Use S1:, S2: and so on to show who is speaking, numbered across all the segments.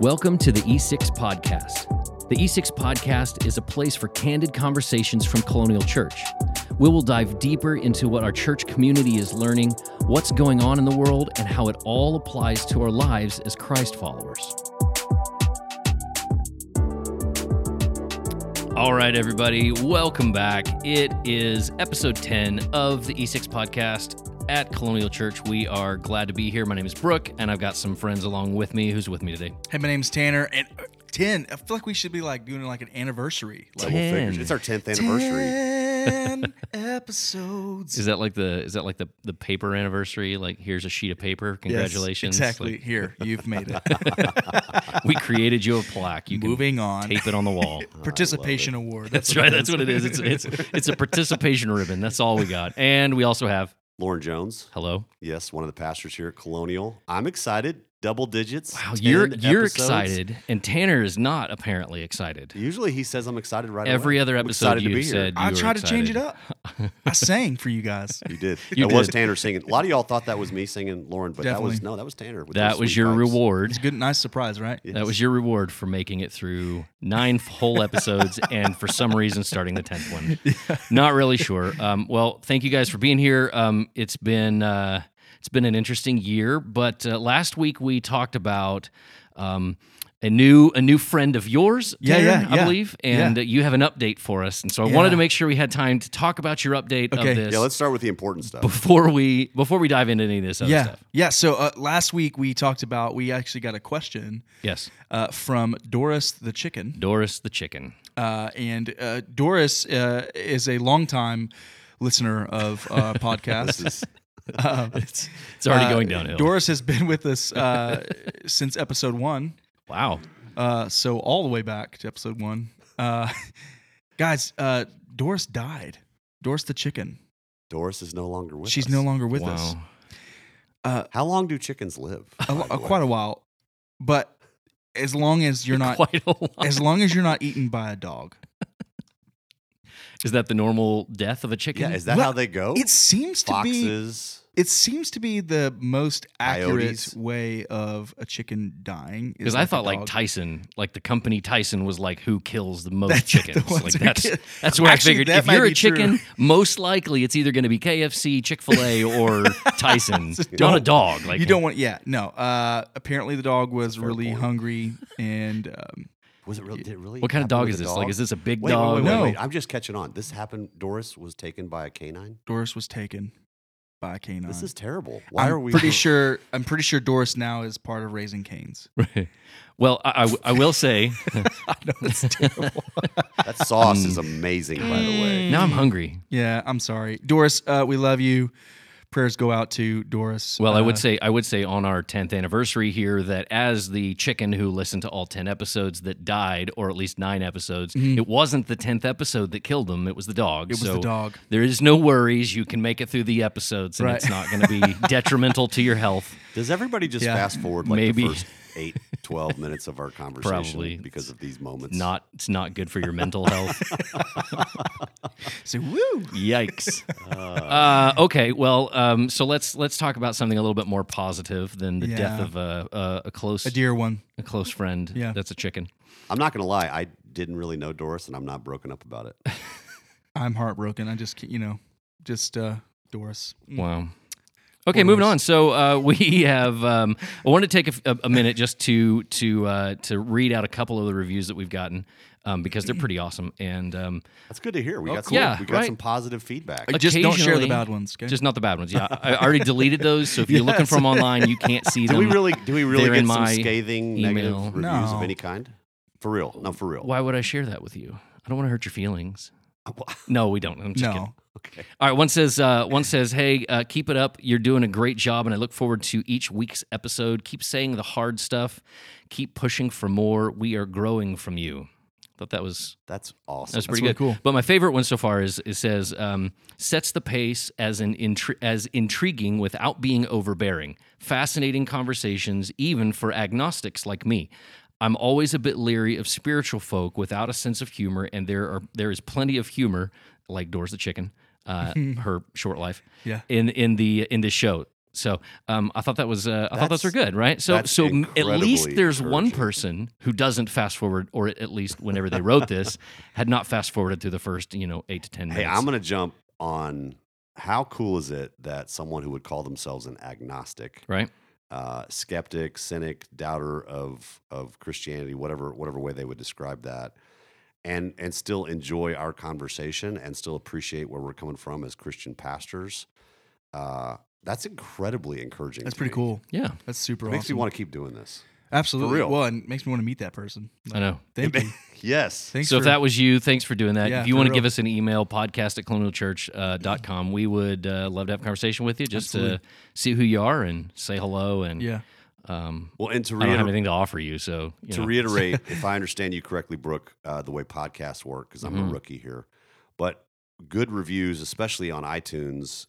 S1: Welcome to the E6 Podcast. The E6 Podcast is a place for candid conversations from Colonial Church. We will dive deeper into what our church community is learning, what's going on in the world, and how it all applies to our lives as Christ followers. All right, everybody, welcome back. It is episode 10 of the E6 Podcast at Colonial Church. We are glad to be here. My name is Brooke, and I've got some friends along with me. Who's with me today?
S2: Hey, my name's Tanner, and uh, ten. I feel like we should be like doing like an anniversary. Like
S3: Double figures.
S1: Ten.
S3: It's our tenth anniversary.
S2: ten episodes.
S1: Is that like the is that like the the paper anniversary? Like here's a sheet of paper.
S2: Yes,
S1: Congratulations!
S2: exactly.
S1: Like,
S2: Here, you've made it.
S1: we created you a plaque. You can
S2: Moving on.
S1: tape it on the wall.
S2: Participation award.
S1: That's right. That's what it is. It's it's it's a participation ribbon. That's all we got. And we also have
S3: Lauren Jones,
S1: hello.
S3: yes, one of the pastors here at Colonial. I'm excited. Double digits.
S1: Wow, you're you're
S3: episodes.
S1: excited, and Tanner is not apparently excited.
S3: Usually he says I'm excited right
S1: Every
S3: away.
S1: other episode
S3: excited to
S1: you
S3: be here.
S1: said
S2: I
S1: you were
S2: tried to change it up. I sang for you guys.
S3: You did.
S1: You
S3: it was. Tanner singing. A lot of y'all thought that was me singing Lauren, but that was no, that was Tanner. with
S1: That was your
S3: pipes.
S1: reward.
S2: It's a good, nice surprise, right?
S3: Yes.
S1: That was your reward for making it through nine whole episodes and for some reason starting the 10th one. Not really sure. Um, well, thank you guys for being here. Um, it's been uh, it's been an interesting year, but uh, last week we talked about um, a new a new friend of yours,
S2: Yeah,
S1: Tanner,
S2: yeah,
S1: I
S2: yeah.
S1: believe, and
S2: Yeah.
S1: uh, you have an update for us. And so I wanted to make sure we had time to talk about your update
S2: Okay.
S1: of this
S3: Yeah, let's start with the important stuff.
S1: before we before we dive into any of this other
S2: Yeah,
S1: stuff.
S2: yeah. So uh, last week we talked about. We actually got a question
S1: Yes,
S2: uh, from Doris the chicken.
S1: Doris the chicken.
S2: uh, and uh, Doris uh, is a longtime listener of uh, podcasts.
S3: This is
S2: Um,
S1: It's it's already
S2: uh,
S1: going downhill.
S2: Doris has been with us uh, since episode one,
S1: wow.
S2: uh, so all the way back to episode one. Uh, guys, uh, Doris died. Doris the chicken.
S3: Doris is no longer with
S2: She's
S3: us.
S2: no longer with
S1: wow.
S2: us. Uh,
S3: How long do chickens live?
S2: a,
S3: by
S2: lo-
S3: the
S2: uh,
S3: way?
S2: quite a while, but as long as you're not,
S1: quite a
S2: as long as you're not eaten by a dog,
S1: Is that the normal death of a chicken?
S3: Yeah, is that
S2: Well,
S3: how they go?
S2: it seems to be.
S3: Foxes.
S2: It seems to be the most accurate
S3: Coyotes.
S2: way of a chicken dying.
S1: Because
S2: like
S1: I
S2: a
S1: thought like. Tyson, like the company Tyson was like who kills the most
S2: That's the
S1: chickens.
S2: ones
S1: Like
S2: who
S1: that's
S2: kill-
S1: that's where
S2: Actually,
S1: I figured
S2: that
S1: if
S2: might
S1: you're a
S2: be true.
S1: chicken, most likely it's either going to be KFC, Chick Fil A, or Tyson. Not a dog. Like
S2: you don't want, yeah, no. Uh, apparently, the dog was really
S3: point.
S2: hreally and um,
S3: Was it really? Did it really?
S1: What kind of dog is
S3: a
S1: this? Like, is this a big
S3: Wait,
S1: dog?
S3: wait, wait, wait,
S2: No.
S3: wait. I'm just catching on. This happened. Doris was taken by a canine.
S2: Doris was taken by a canine.
S3: This is terrible. Why
S2: I'm
S3: are we?
S2: pretty sure. I'm pretty sure Doris now is part of Raising Cane's.
S1: well, I, I, I will say
S2: I know it's terrible.
S3: That sauce is amazing, by the way.
S1: now I'm hungry.
S2: yeah, I'm sorry, Doris. Uh, we love you. Prayers go out to Doris.
S1: Well, I
S2: Uh,
S1: would say I would say on our 10th anniversary here that as the chicken who listened to all 10 episodes that died or at least 9 episodes, it wasn't the 10th episode that killed him, it was the dog.
S2: Mm-hmm. It was the
S1: So
S2: dog.
S1: There is no worries, you can make it through the episodes and
S2: Right.
S1: it's not going to be detrimental to your health.
S3: Does everybody just
S2: Yeah.
S3: fast forward like
S1: Maybe.
S3: the first eight, 12 minutes of our conversation
S1: Probably.
S3: because of these moments?
S1: Not it's not good for your mental health.
S2: say woo.
S1: Yikes. Uh, okay, well, um, so let's let's talk about something a little bit more positive than the death of a, a, a close
S2: A dear one.
S1: a close friend.
S2: Yeah.
S1: that's a chicken.
S3: I'm not going to lie. I didn't really know Doris, and I'm not broken up about it.
S2: I'm heartbroken. I just, can't- you know, just uh, Doris. Mm.
S1: Wow. Okay, moving on. So uh, we have. Um, I want to take a, a- a minute just to to uh, to read out a couple of the reviews that we've gotten um, because they're pretty awesome and um,
S3: That's good to hear. We
S2: Oh,
S3: got
S2: cool.
S3: some,
S1: Yeah,
S3: we got
S1: right.
S3: some positive feedback.
S2: Just don't share the bad ones. Okay?
S1: just not the bad ones. Yeah, I I already deleted those. So if you're looking
S2: Yes.
S1: for them online, you can't see them.
S3: Do
S1: them.
S3: we really? Do we really
S1: They're
S3: get
S1: in
S3: some
S1: my
S3: scathing
S1: email.
S3: negative reviews
S2: No.
S3: of any kind? For real? No, for real.
S1: Why would I share that with you? I don't want to hurt your feelings. No, we don't. I'm just kidding.
S2: No.
S3: Okay.
S1: All right. One says, uh, one says, "Hey, uh, keep it up. You're doing a great job, and I look forward to each week's episode. Keep saying the hard stuff. Keep pushing for more. We are growing from you." Thought that was
S3: That's awesome.
S1: that's pretty
S2: really
S1: good.
S2: cool.
S1: But my favorite one so far is it says um, sets the pace as an intri- as intriguing without being overbearing. Fascinating conversations, even for agnostics like me. I'm always a bit leery of spiritual folk without a sense of humor, and there are there is plenty of humor, like Doris the chicken, uh, her short life,
S2: Yeah.
S1: in in the in this show. So um, I thought that was uh, I thought those were good, right? So so at least there's one person who doesn't fast forward, or at least whenever they wrote this, had not fast forwarded through the first you know eight to ten
S3: Hey,
S1: minutes.
S3: I'm going to jump on how cool is it that someone who would call themselves an agnostic,
S1: right.
S3: uh, skeptic, cynic, doubter of of Christianity, whatever whatever way they would describe that, and and still enjoy our conversation and still appreciate where we're coming from as Christian pastors. Uh, that's incredibly encouraging.
S2: That's pretty
S3: me.
S2: cool.
S1: Yeah,
S2: That's super
S3: It makes
S2: awesome.
S3: me want to keep doing this.
S2: Absolutely.
S3: real.
S2: Well, and it makes me want to meet that person.
S1: I know.
S2: Thank you.
S3: yes.
S2: Thanks
S1: so
S2: for,
S1: if that was you, thanks for doing that.
S2: Yeah,
S1: if you want to
S2: real.
S1: give us an email, podcast at colonialchurch.com, dot com, we would uh, love to have a conversation with you just to see who you are and say hello. And
S2: yeah.
S1: Um,
S3: Well, and to
S1: I don't have anything to offer you. So, you
S3: to
S1: know.
S3: reiterate, if I understand you correctly, Brooke, uh, the way podcasts work, because I'm
S1: Mhm.
S3: a rookie here, but good reviews, especially on iTunes,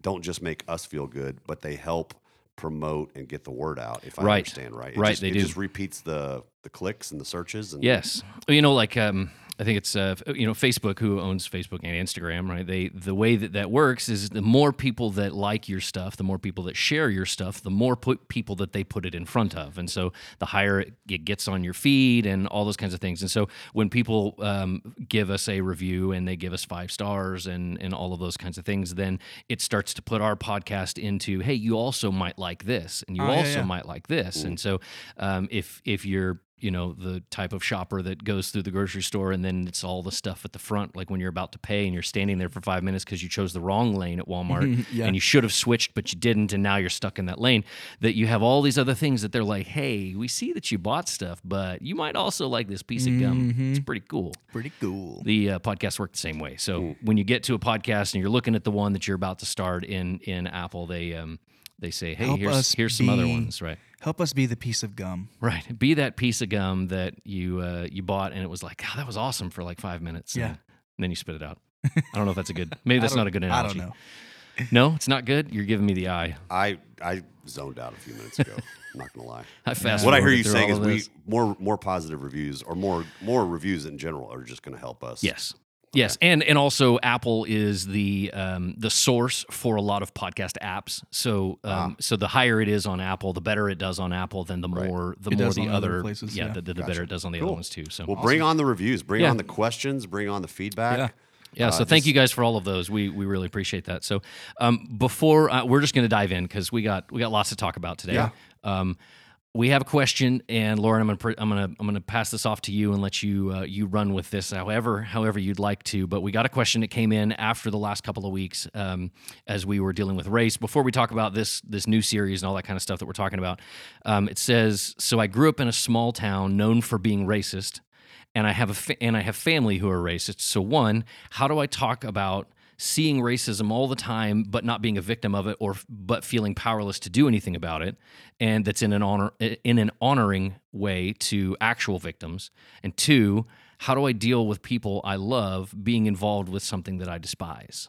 S3: don't just make us feel good, but they help promote and get the word out. If I
S1: Right.
S3: understand right, it
S1: Right,
S3: Just,
S1: they
S3: it
S1: do.
S3: just repeats the the clicks and the searches. And
S1: Yes. You know, like um, I think it's uh, you know Facebook, who owns Facebook and Instagram, right? They the way that that works is the more people that like your stuff, the more people that share your stuff, the more put people that they put it in front of, and so the higher it gets on your feed and all those kinds of things. And so when people um, give us a review and they give us five stars and and all of those kinds of things, then it starts to put our podcast into, hey, you also might like this, and you
S2: Oh,
S1: also
S2: yeah.
S1: might like this, and so um, if if you're you know the type of shopper that goes through the grocery store and then it's all the stuff at the front like when you're about to pay and you're standing there for five minutes because you chose the wrong lane at walmart
S2: Yeah.
S1: and you should have switched but you didn't and now you're stuck in that lane that you have all these other things that they're like hey we see that you bought stuff but you might also like this piece of gum it's pretty cool
S2: Pretty cool.
S1: the uh, podcasts work the same way. So when you get to a podcast and you're looking at the one that you're about to start in in Apple, they um they say, hey,
S2: Help
S1: here's
S2: us
S1: here's some other ones, right?
S2: Help us be the piece of gum.
S1: Right. Be that piece of gum that you uh, you bought and it was like, God, that was awesome for like five minutes.
S2: Yeah.
S1: And, and then you spit it out. I don't know if that's a good. Maybe that's not a
S2: don't-
S1: good
S2: I
S1: analogy.
S2: don't know.
S1: No, it's not good. You're giving me the eye.
S3: I I zoned out a few minutes ago. I'm not gonna lie.
S1: I fast.
S3: what I hear you saying is
S1: of
S3: we more more positive reviews or more more reviews in general are just going to help us.
S1: Yes. Yes, and and also Apple is the um, the source for a lot of podcast apps. So um,
S3: Ah.
S1: so the higher it is on Apple, the better it does on Apple. Then the
S3: Right.
S1: more the
S2: It
S1: more the
S2: other
S1: other
S2: places,
S1: yeah,
S2: yeah.
S1: the, the, the better it does on the
S3: Cool.
S1: other ones too. So
S3: Well, bring on the reviews. Bring
S1: Yeah.
S3: on the questions. Bring on the feedback.
S2: Yeah.
S1: Yeah,
S3: Uh,
S1: so thank you guys for all of those. We we really appreciate that. So um, before uh, we're just going to dive in because we got we got lots to talk about today.
S3: Yeah.
S1: Um, we have a question, and Lauren, I'm gonna I'm gonna I'm gonna pass this off to you and let you uh, you run with this however however you'd like to. But we got a question that came in after the last couple of weeks um, as we were dealing with race. Before we talk about this this new series and all that kind of stuff that we're talking about, um, it says so. I grew up in a small town known for being racist and I have a fa- and I have family who are racist. So one, how do I talk about seeing racism all the time but not being a victim of it or but feeling powerless to do anything about it and that's in an honor in an honoring way to actual victims. And two, how do I deal with people I love being involved with something that I despise?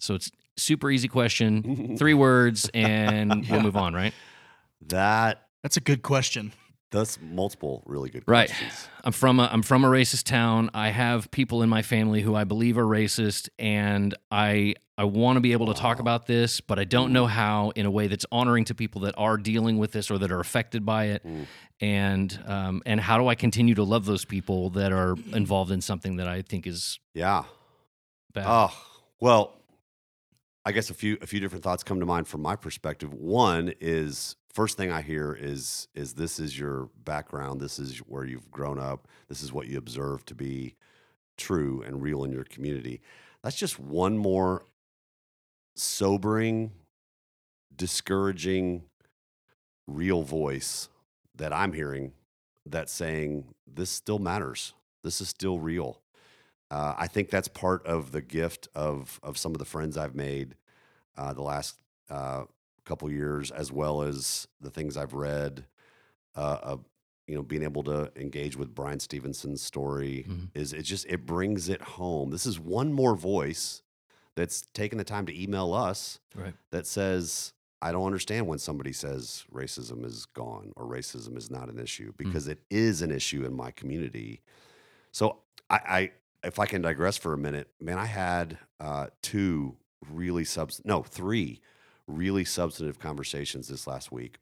S1: So it's super easy question, three words and we'll move on, right?
S3: That
S2: That's a good question.
S3: That's multiple really good questions. Right.
S1: I'm from a I'm from a racist town. I have people in my family who I believe are racist, and I I want to be able to talk about this, but I don't know how in a way that's honoring to people that are dealing with this or that are affected by it,
S3: Mm.
S1: and um, and how do I continue to love those people that are involved in something that I think is
S3: Yeah.
S1: bad?
S3: Oh, well, I guess a few a few different thoughts come to mind from my perspective. One is first thing I hear is is this is your background, this is where you've grown up, this is what you observe to be true and real in your community. That's just one more sobering, discouraging, real voice that I'm hearing that's saying this still matters. This is still real. Uh, I think that's part of the gift of of some of the friends I've made uh, the last uh, couple years, as well as the things I've read. Uh, of you know, being able to engage with Bryan Stevenson's story
S1: Mhm.
S3: is it just it brings it home. This is one more voice that's taken the time to email us
S1: Right.
S3: that says, I don't understand when somebody says racism is gone or racism is not an issue because it is an issue in my community. So I, I if I can digress for a minute, man, I had uh, two really subs no three really substantive conversations this last week.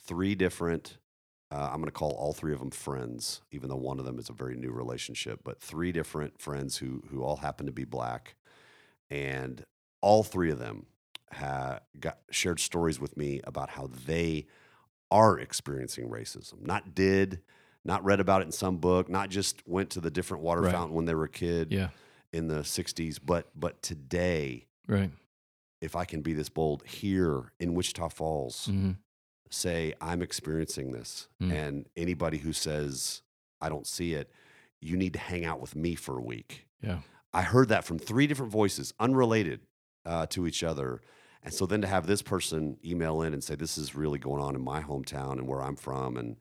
S3: Three different, uh, I'm going to call all three of them friends, even though one of them is a very new relationship, but three different friends who, who all happen to be black. And all three of them ha- got, shared stories with me about how they are experiencing racism, not did, not read about it in some book, not just went to the different water
S1: Right.
S3: fountain when they were a kid
S1: Yeah.
S3: in the 60s, but but today,
S1: Right.
S3: If I can be this bold here in Wichita Falls,
S1: hmm
S3: say I'm experiencing this,
S1: Mm.
S3: and anybody who says I don't see it, you need to hang out with me for a week.
S1: Yeah.
S3: I heard that from three different voices, unrelated uh, to each other. And so then to have this person email in and say, this is really going on in my hometown and where I'm from. And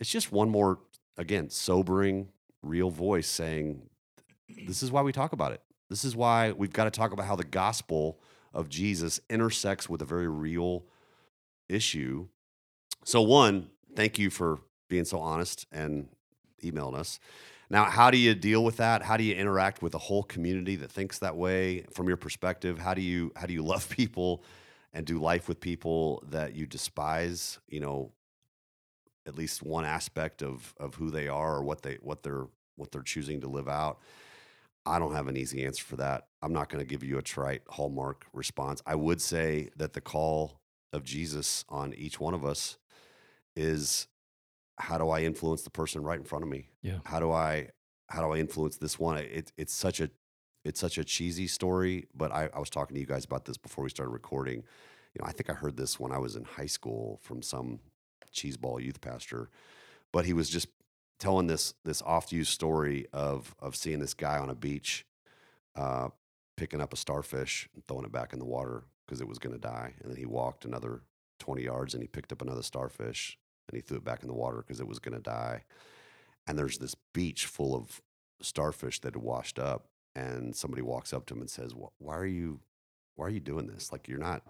S3: it's just one more, again, sobering, real voice saying, this is why we talk about it. This is why we've got to talk about how the gospel of Jesus intersects with a very real issue. So, one, thank you for being so honest and emailing us. Now, how do you deal with that? How do you interact with a whole community that thinks that way from your perspective? How do you how do you love people and do life with people that you despise, you know, at least one aspect of of who they are or what they what they're what they're choosing to live out? I don't have an easy answer for that. I'm not going to give you a trite hallmark response. I would say that the call of Jesus on each one of us is how do I influence the person right in front of me?
S1: Yeah.
S3: How do I how do I influence this one? It, it's such a it's such a cheesy story, but I, I was talking to you guys about this before we started recording. You know, I think I heard this when I was in high school from some cheeseball youth pastor, but he was just telling this this oft used story of of seeing this guy on a beach uh, picking up a starfish and throwing it back in the water because it was going to die, and then he walked another twenty yards and he picked up another starfish and he threw it back in the water because it was going to die. And there's this beach full of starfish that had washed up, and somebody walks up to him and says, "Wh- "Why are you, why are you doing this? Like you're not,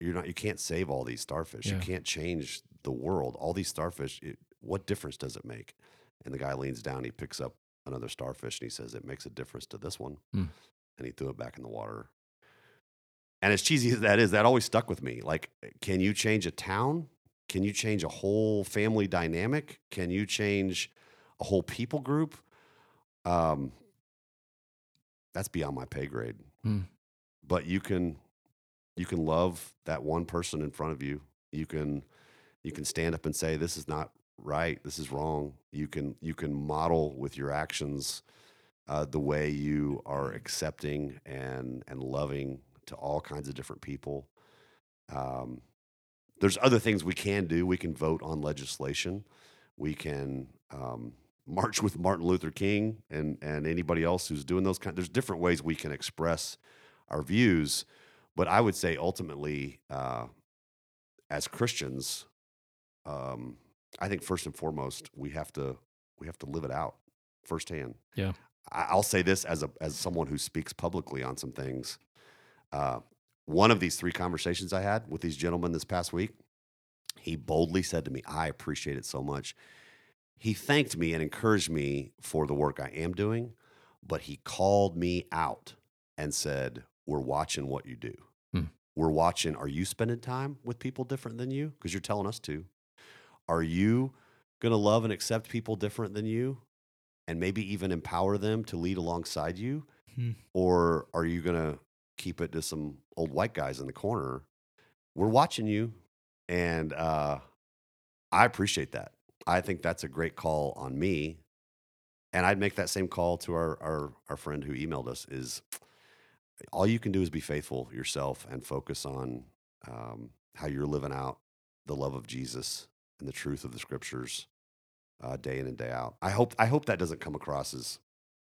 S3: you're not, you can't save all these starfish. You can't change the world. All these starfish, it, what difference does it make?" And the guy leans down, he picks up another starfish, and he says, "It makes a difference to this one."
S1: Hmm.
S3: And he threw it back in the water. And as cheesy as that is, that always stuck with me. Like, can you change a town? Can you change a whole family dynamic? Can you change a whole people group? Um, that's beyond my pay grade.
S1: Hmm.
S3: But you can you can love that one person in front of you. You can you can stand up and say this is not right. This is wrong. You can you can model with your actions uh, the way you are accepting and and loving to all kinds of different people. Um, there's other things we can do. We can vote on legislation. We can um, march with Martin Luther King and and anybody else who's doing those kind. There's different ways we can express our views, but I would say ultimately, uh, as Christians, um, I think first and foremost we have to we have to live it out firsthand.
S1: Yeah.
S3: I'll say this as a as someone who speaks publicly on some things. Uh, one of these three conversations I had with these gentlemen this past week, he boldly said to me, "I appreciate it so much." He thanked me and encouraged me for the work I am doing, but he called me out and said, "We're watching what you do.
S1: Hmm.
S3: We're watching. Are you spending time with people different than you? Because you're telling us to. Are you going to love and accept people different than you, and maybe even empower them to lead alongside you,
S2: Hmm.
S3: or are you going to keep it to some old white guys in the corner? We're watching you, and uh, I appreciate that. I think that's a great call on me. And I'd make that same call to our, our, our friend who emailed us is all you can do is be faithful yourself and focus on um, how you're living out the love of Jesus and the truth of the scriptures uh, day in and day out. I hope I hope that doesn't come across as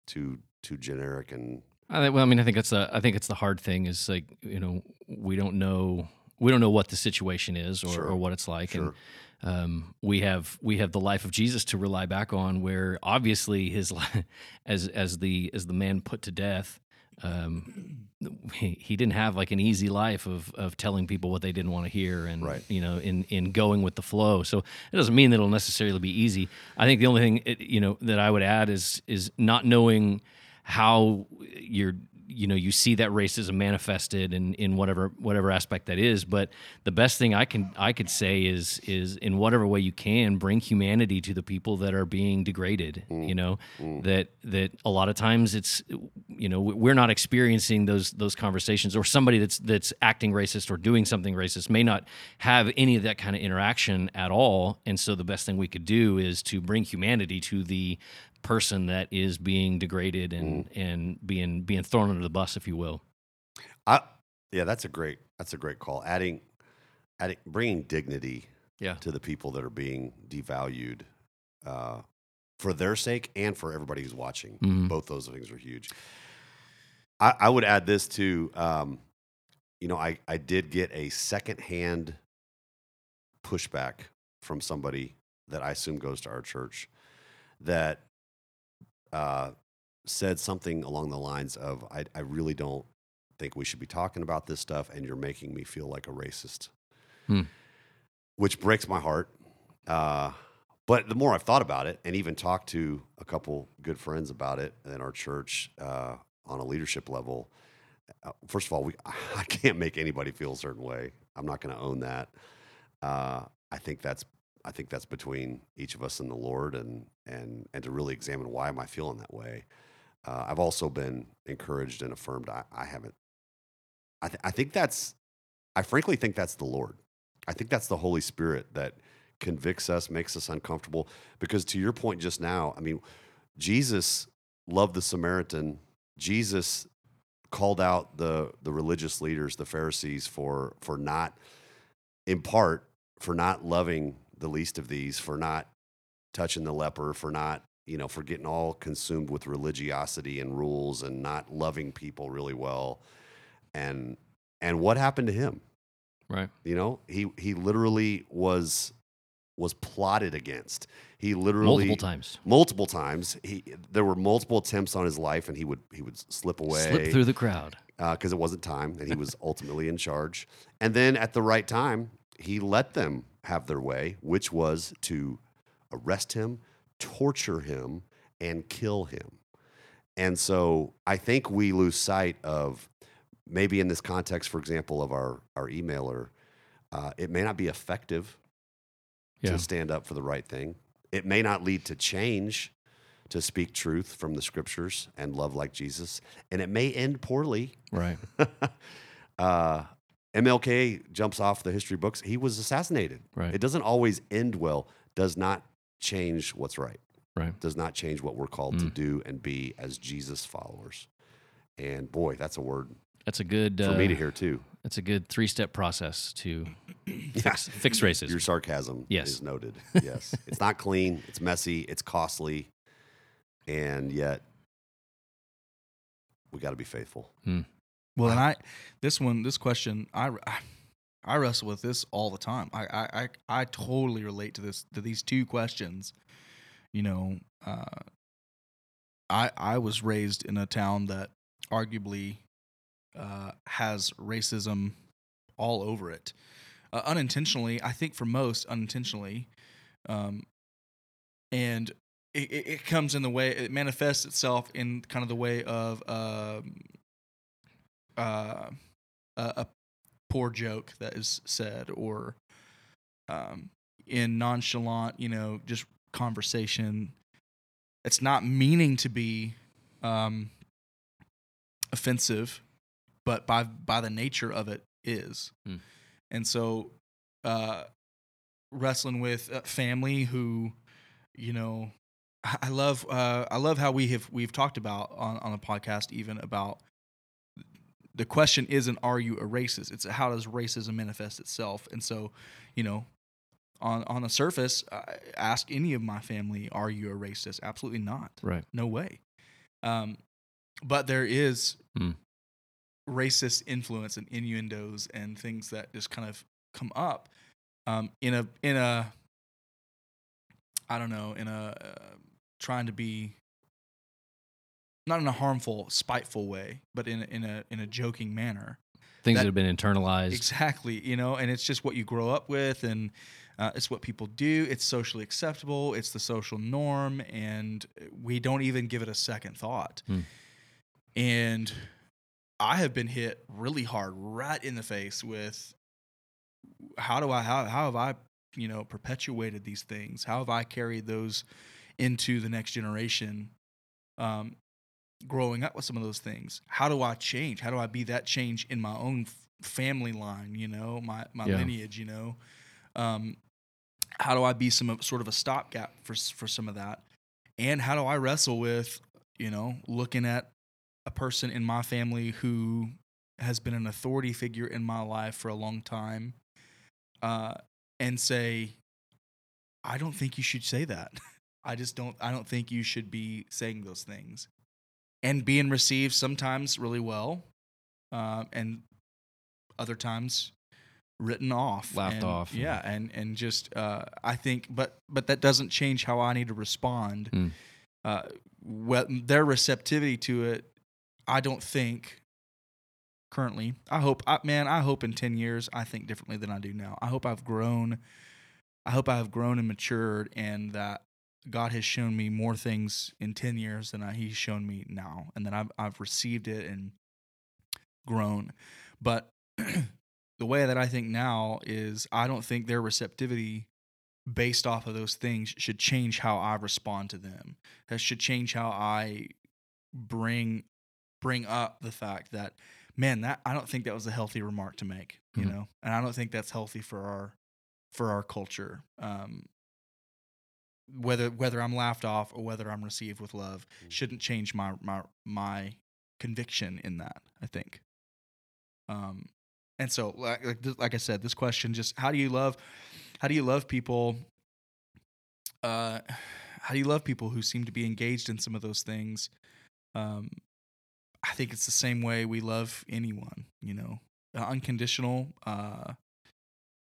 S3: too too generic and
S1: I think, well, I mean, I think it's the I think it's the hard thing is like you know we don't know we don't know what the situation is or,
S3: Sure.
S1: or what it's like,
S3: sure.
S1: and um, we have we have the life of Jesus to rely back on, where obviously his as as the as the man put to death, um, he, he didn't have like an easy life of of telling people what they didn't want to hear, and
S3: Right.
S1: you know in in going with the flow. So it doesn't mean that it'll necessarily be easy. I think the only thing it, you know that I would add is is not knowing how you're you know you see that racism manifested in in whatever whatever aspect that is but the best thing i can i could say is is in whatever way you can bring humanity to the people that are being degraded mm. you know? Mm. That that a lot of times it's you know we're not experiencing those those conversations or somebody that's that's acting racist or doing something racist may not have any of that kind of interaction at all and so the best thing we could do is to bring humanity to the person that is being degraded and and being being thrown under the bus, if you will.
S3: I, yeah, that's a great that's a great call. Adding, adding, bringing dignity
S1: Yeah.
S3: to the people that are being devalued uh, for their sake and for everybody who's watching.
S1: Mhm.
S3: Both those things are huge. I, I would add this too. Um, you know, I I did get a secondhand pushback from somebody that I assume goes to our church that uh, said something along the lines of, I, I really don't think we should be talking about this stuff, and you're making me feel like a racist,
S1: Hmm.
S3: which breaks my heart. Uh, but the more I've thought about it, and even talked to a couple good friends about it in our church uh, on a leadership level, uh, first of all, we I can't make anybody feel a certain way. I'm not going to own that. Uh, I think that's I think that's between each of us and the Lord, and and and to really examine why am I feeling that way. Uh, I've also been encouraged and affirmed. I, I haven't. I th- I think that's. I frankly think that's the Lord. I think that's the Holy Spirit that convicts us, makes us uncomfortable. Because to your point just now, I mean, Jesus loved the Samaritan. Jesus called out the the religious leaders, the Pharisees, for for not, in part, for not loving the least of these, for not touching the leper, for not you know, for getting all consumed with religiosity and rules and not loving people really well. And and what happened to him?
S1: Right.
S3: You know, he he literally was was plotted against. He literally
S1: Multiple times.
S3: multiple times. He there were multiple attempts on his life, and he would he would slip away
S1: Slip through the crowd.
S3: Uh, because it wasn't time, and he was ultimately in charge. And then at the right time, he let them have their way, which was to arrest him, torture him, and kill him. And so I think we lose sight of maybe in this context, for example, of our our emailer, uh, it may not be effective
S1: Yeah.
S3: to stand up for the right thing. It may not lead to change to speak truth from the scriptures and love like Jesus, and it may end poorly.
S1: Right.
S3: uh, MLK jumps off the history books. He was assassinated.
S1: Right.
S3: It doesn't always end well. Does not change what's right.
S1: Right.
S3: Does not change what we're called to
S1: Mm.
S3: do and be as Jesus followers. And boy, that's a word
S1: That's a good.
S3: for
S1: uh,
S3: me to hear too.
S1: That's a good three-step process to fix, fix racism.
S3: Your sarcasm
S1: Yes.
S3: is noted. Yes. it's not clean, it's messy, it's costly, and yet we got to be faithful.
S2: Well, and I, this one, this question, I, I wrestle with this all the time. I, I, I, I totally relate to this, to these two questions. You know, uh, I, I was raised in a town that arguably uh, has racism all over it, uh, unintentionally. I think for most, unintentionally, um, and it, it, comes in the way it manifests itself in kind of the way of um, uh, a, a poor joke that is said or um, in nonchalant, you know, just conversation. It's not meaning to be um, offensive, but by by the nature of it is.
S1: Hmm.
S2: And so, uh, wrestling with uh, family who, you know, I I love uh, I love how we have we've talked about on on the podcast even about the question isn't are you a racist? It's how does racism manifest itself? And so you know on on the surface I ask any of my family are you a racist? Absolutely not.
S1: Right.
S2: no way. Um but there is
S1: Hmm.
S2: racist influence and innuendos and things that just kind of come up um in a in a i don't know in a uh, trying to be not in a harmful spiteful way but in a, in a in a joking manner
S1: Things
S2: That-
S1: that, have been internalized.
S2: Exactly, you know, and it's just what you grow up with, and uh, it's what people do. It's socially acceptable. It's the social norm, and we don't even give it a second thought.
S1: Hmm.
S2: And I have been hit really hard, right in the face with how do I how how have I you know perpetuated these things? How have I carried those into the next generation? Um, growing up with some of those things, how do I change? How do I be that change in my own f- family line? You know, my my
S1: Yeah.
S2: lineage. You know, um, how do I be some of- sort of a stopgap for for some of that? And how do I wrestle with you know looking at a person in my family who has been an authority figure in my life for a long time uh, and say i don't think you should say that i just don't i don't think you should be saying those things and being received sometimes really well uh, and other times written off
S1: Laughed
S2: and-
S1: off.
S2: yeah and and just uh, i think but but that doesn't change how i need to respond
S1: Mm.
S2: uh, well, their receptivity to it, I don't think currently. I hope, I, man, I hope in 10 years I think differently than I do now. I hope I've grown. I hope I've grown and matured and that God has shown me more things in 10 years than I, he's shown me now and that I've, I've received it and grown. But the way that I think now is I don't think their receptivity based off of those things should change how I respond to them. That should change how I bring bring up the fact that man, that I don't think that was a healthy remark to make, you
S1: Mhm.
S2: know. And I don't think that's healthy for our for our culture. Um whether whether I'm laughed off or whether I'm received with love
S3: Mm.
S2: shouldn't change my my my conviction in that, I think. Um and so like like, like I said, this question just how do you love how do you love people uh how do you love people who seem to be engaged in some of those things um i think it's the same way we love anyone you know uh, unconditional uh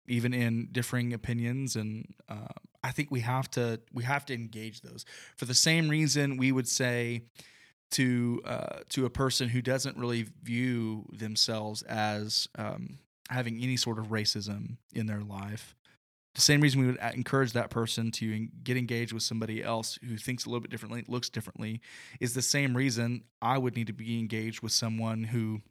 S2: even in differing opinions and uh, i think we have to we have to engage those. For the same reason we would say to uh, to a person who doesn't really view themselves as um, having any sort of racism in their life the same reason we would encourage that person to get engaged with somebody else who thinks a little bit differently, looks differently, is the same reason I would need to be engaged with someone who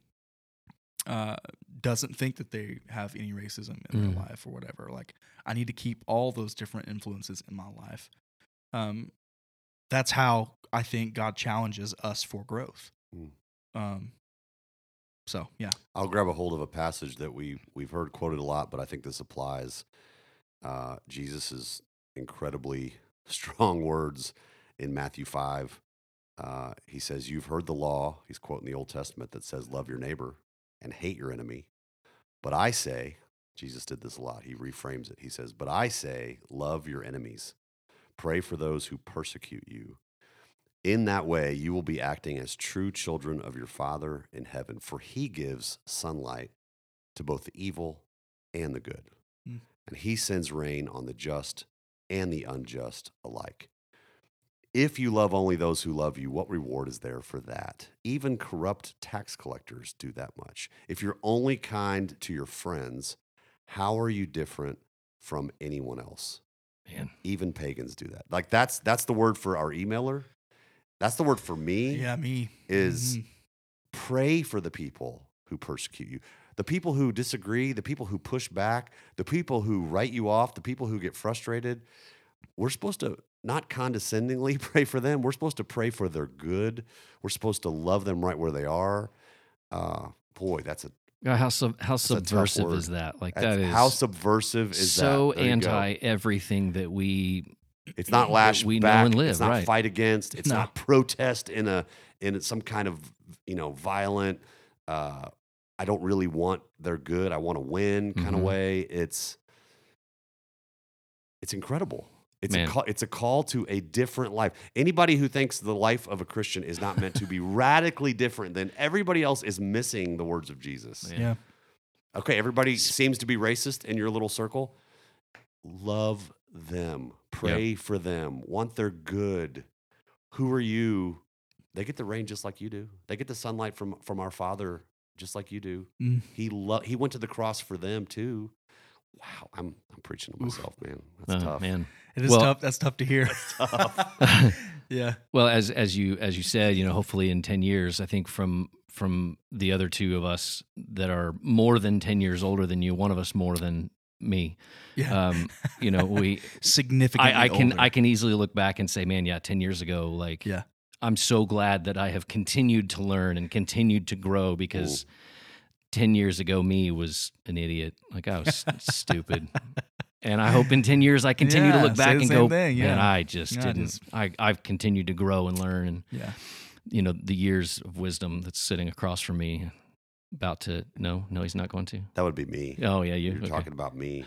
S2: uh, doesn't think that they have any racism in
S1: Mm.
S2: their life or whatever. Like, I need to keep all those different influences in my life. Um, that's how I think God challenges us for growth.
S3: Mm.
S2: Um, so yeah,
S3: I'll grab a hold of a passage that we we've heard quoted a lot, but I think this applies. Uh, Jesus' incredibly strong words in Matthew five. Uh, he says, "You've heard the law." He's quoting the Old Testament that says, "Love your neighbor and hate your enemy." But I say, Jesus did this a lot. He reframes it. He says, "But I say, love your enemies, pray for those who persecute you." In that way, you will be acting as true children of your Father in heaven, for he gives sunlight to both the evil and the good.
S2: Mm.
S3: And he sends rain on the just and the unjust alike. If you love only those who love you, what reward is there for that? Even corrupt tax collectors do that much. If you're only kind to your friends, how are you different from anyone else?
S1: Man.
S3: Even pagans do that. Like that's that's the word for our emailer. That's the word for me
S2: yeah, me
S3: is
S2: Mhm.
S3: pray for the people who persecute you. The people who disagree, the people who push back, the people who write you off, the people who get frustrated. We're supposed to not condescendingly pray for them. We're supposed to pray for their good. We're supposed to love them right where they are. Uh, boy, that's a
S1: how sub, how subversive is that? Like
S3: that's,
S1: that is
S3: how subversive is
S1: so
S3: that? There go.
S1: anti everything that we
S3: It's not lash
S1: we know
S3: back.
S1: and live,
S3: it's not
S1: right.
S3: fight against. It's
S2: No.
S3: not protest in a in some kind of you know violent. Uh, I don't really want their good. I want to win kind
S1: Mhm.
S3: of way. It's it's incredible. It's a call, it's a call to a different life. Anybody who thinks the life of a Christian is not meant to be radically different than everybody else is missing the words of Jesus.
S1: Man.
S2: yeah.
S3: Okay, everybody seems to be racist in your little circle. Love them. Pray for them. Want their good. Who are you? They get the rain just like you do. They get the sunlight from from our Father just like you do.
S2: Mm.
S3: He lo- he went to the cross for them too. Wow, I'm I'm preaching to
S2: Oof.
S3: myself, man. That's
S1: Oh,
S3: tough.
S1: man.
S2: It is
S1: Well-
S2: tough. That's tough to hear.
S3: tough.
S2: yeah.
S1: Well, as as you as you said, you know, hopefully in ten years, I think from from the other two of us that are more than ten years older than you. One of us more than me.
S2: Yeah.
S1: Um, you know, we
S2: Significantly.
S1: I, I can
S2: older.
S1: I can easily look back and say, man, yeah, ten years ago, like
S2: Yeah.
S1: I'm so glad that I have continued to learn and continued to grow because ten years ago me was an idiot. Like I was stupid. And I hope in ten years I continue to look
S2: say
S1: back
S2: the
S1: and
S2: same
S1: go,
S2: thing,
S1: man,
S2: yeah.
S1: I just
S2: Yeah,
S1: didn't.
S2: just-
S1: I I've continued to grow and learn, and
S2: Yeah.
S1: you know the years of wisdom that's sitting across from me, about to no, no, he's not going to.
S3: That would be me.
S1: Oh yeah, you.
S3: You're
S1: okay.
S3: talking about me.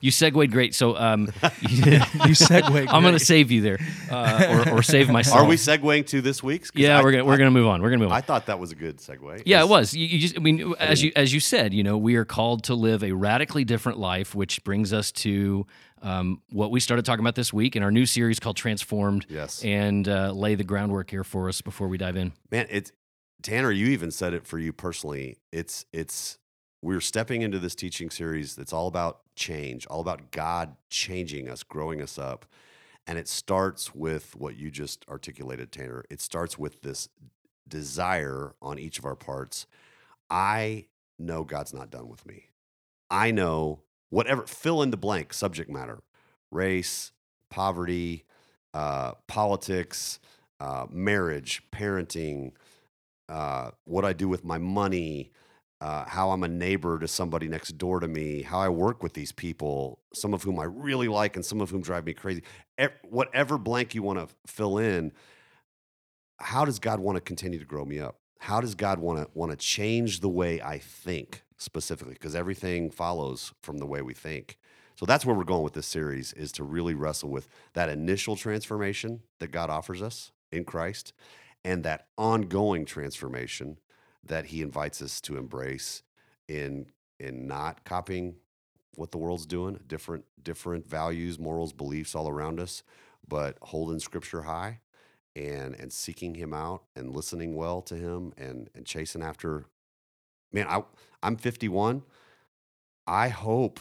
S1: You segued great. So um,
S2: You segue.
S1: I'm going to save you there, uh, or, or save myself.
S3: Are we segueing to this week's?
S1: Yeah,
S3: I-
S1: we're gonna we're
S3: I-
S1: gonna move on. We're gonna move on.
S3: I thought that was a good segue.
S1: yeah, it was. You, you just, I mean, as you as you said, you know, we are called to live a radically different life, which brings us to um, what we started talking about this week in our new series called Transformed.
S3: Yes.
S1: and uh, lay the groundwork here for us before we dive in.
S3: Man, it's Tanner. You even said it for you personally. It's it's we're stepping into this teaching series that's all about change, all about God changing us, growing us up, and it starts with what you just articulated, Tanner. It starts with this desire on each of our parts. I know God's not done with me. I know whatever fill in the blank subject matter, race, poverty, uh, politics, uh, marriage, parenting, uh, what I do with my money, uh, how I'm a neighbor to somebody next door to me, how I work with these people, some of whom I really like and some of whom drive me crazy. Whatever blank you want to fill in, how does God want to continue to grow me up? How does God want to want to change the way I think specifically? Because everything follows from the way we think. So that's where we're going with this series is to really wrestle with that initial transformation that God offers us in Christ and that ongoing transformation that he invites us to embrace in in not copying what the world's doing, different different values, morals, beliefs all around us, but holding scripture high and and seeking him out and listening well to him and and chasing after man, I I'm 51. I hope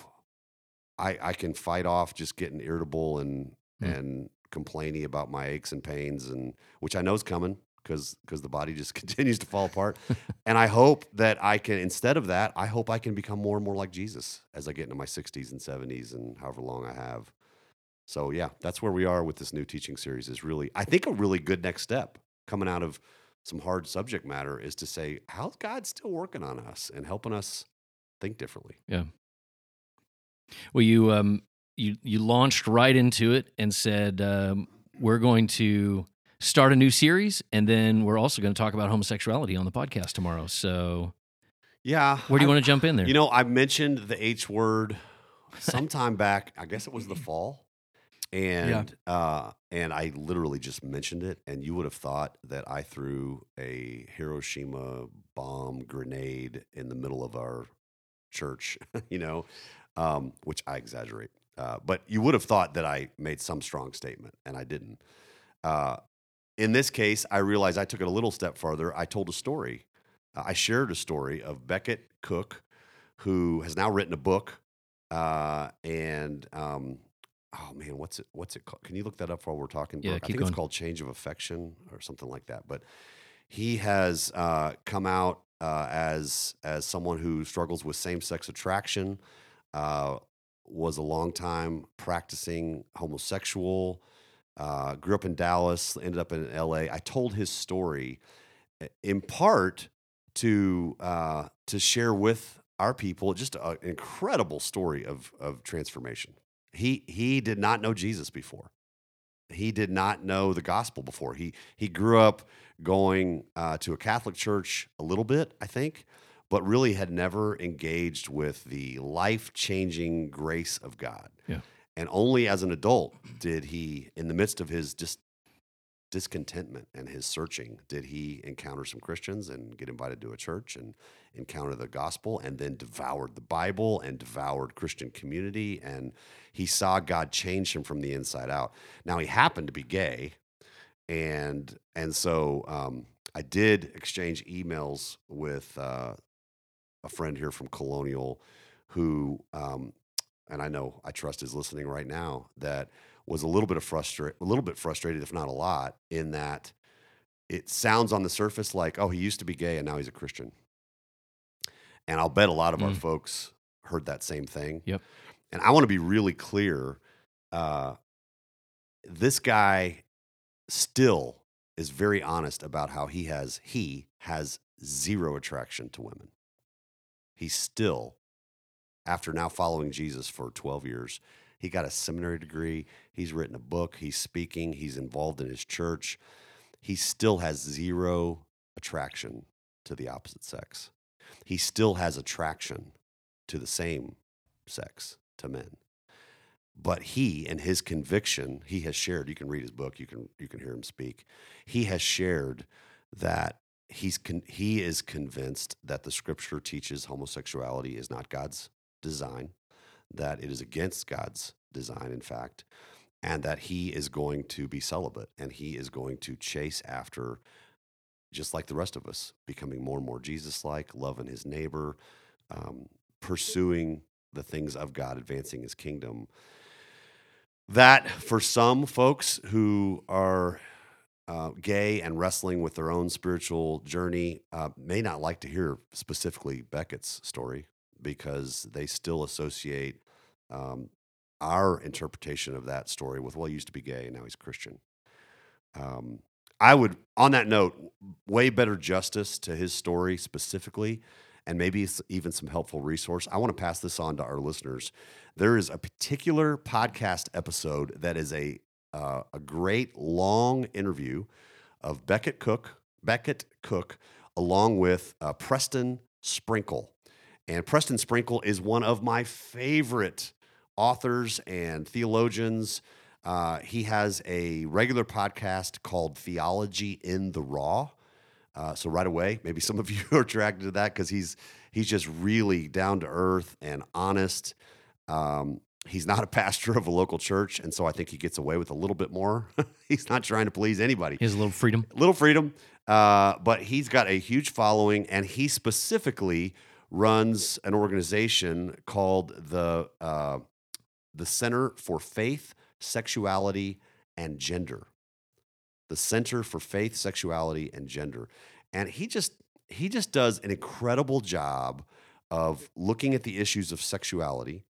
S3: I I can fight off just getting irritable and
S1: Hmm.
S3: and complaining about my aches and pains and which I know is coming because because the body just continues to fall apart. and I hope that I can instead of that, I hope I can become more and more like Jesus as I get into my 60s and 70s and however long I have. So yeah, that's where we are with this new teaching series is really I think a really good next step coming out of some hard subject matter is to say how's God still working on us and helping us think differently. Yeah.
S1: Well, you um you you launched right into it and said um, we're going to start a new series, and then we're also going to talk about homosexuality on the podcast tomorrow. So,
S3: Yeah.
S1: where do you
S3: I-
S1: want to jump in there?
S3: You know, I mentioned the H word sometime back. I guess it was the fall, and uh, and I literally just mentioned it, and you would have thought that I threw a Hiroshima bomb grenade in the middle of our church. you know, um, which I exaggerate, uh, but you would have thought that I made some strong statement, and I didn't. Uh, in this case, I realized I took it a little step farther. I told a story. I shared a story of Becket Cook, who has now written a book. Uh, and um, oh man, what's it? What's it called? Can you look that up while we're talking?
S1: Yeah,
S3: Brooke? I think
S1: going.
S3: it's called Change of Affection or something like that. But he has uh, come out uh, as as someone who struggles with same sex attraction. Uh, was a long time practicing homosexual. Uh, grew up in Dallas, ended up in L.A. I told his story in part to uh, to share with our people just an incredible story of of transformation. He he did not know Jesus before. He did not know the gospel before. He he grew up going uh, to a Catholic church a little bit, I think, but really had never engaged with the life changing grace of God.
S1: Yeah.
S3: And only as an adult did he, in the midst of his just discontentment and his searching, did he encounter some Christians and get invited to a church and encounter the gospel and then devoured the Bible and devoured Christian community. And he saw God change him from the inside out. Now, he happened to be gay. And, and so um, I did exchange emails with uh, a friend here from Colonial who, um, and I know I trust is listening right now, that was a little bit of frustra- a little bit frustrated, if not a lot, in that it sounds on the surface like, oh, he used to be gay and now he's a Christian. And I'll bet a lot of our
S1: Mm.
S3: folks heard that same thing.
S1: Yep.
S3: And I want to be really clear. Uh, this guy still is very honest about how he has he has zero attraction to women. He still, after now following Jesus for 12 years, he got a seminary degree. He's written a book. He's speaking. He's involved in his church. He still has zero attraction to the opposite sex. He still has attraction to the same sex, to men. But he and his conviction, he has shared, you can read his book, you can you can hear him speak. He has shared that he's con- he is convinced that the scripture teaches homosexuality is not God's design, that it is against God's design, in fact, and that he is going to be celibate and he is going to chase after, just like the rest of us, becoming more and more Jesus like, loving his neighbor, um, pursuing the things of God, advancing his kingdom. That for some folks who are uh, gay and wrestling with their own spiritual journey uh, may not like to hear specifically Becket's story because they still associate um, our interpretation of that story with, well, he used to be gay and now he's Christian. Um, I would, on that note, way better justice to his story specifically, and maybe even some helpful resource. I want to pass this on to our listeners. There is a particular podcast episode that is a uh, a great long interview of Becket Cook, Becket Cook, along with uh, Preston Sprinkle. And Preston Sprinkle is one of my favorite authors and theologians. Uh, he has a regular podcast called Theology in the Raw. Uh, so right away, maybe some of you are attracted to that because he's he's just really down to earth and honest. Um, he's not a pastor of a local church, and so I think he gets away with a little bit more. he's not trying to please anybody
S1: He has a little freedom.
S3: little freedom, uh, but he's got a huge following, and he specifically runs an organization called the uh, the Center for Faith, Sexuality, and Gender. The Center for Faith, Sexuality, and Gender, and he just he just does an incredible job of looking at the issues of sexuality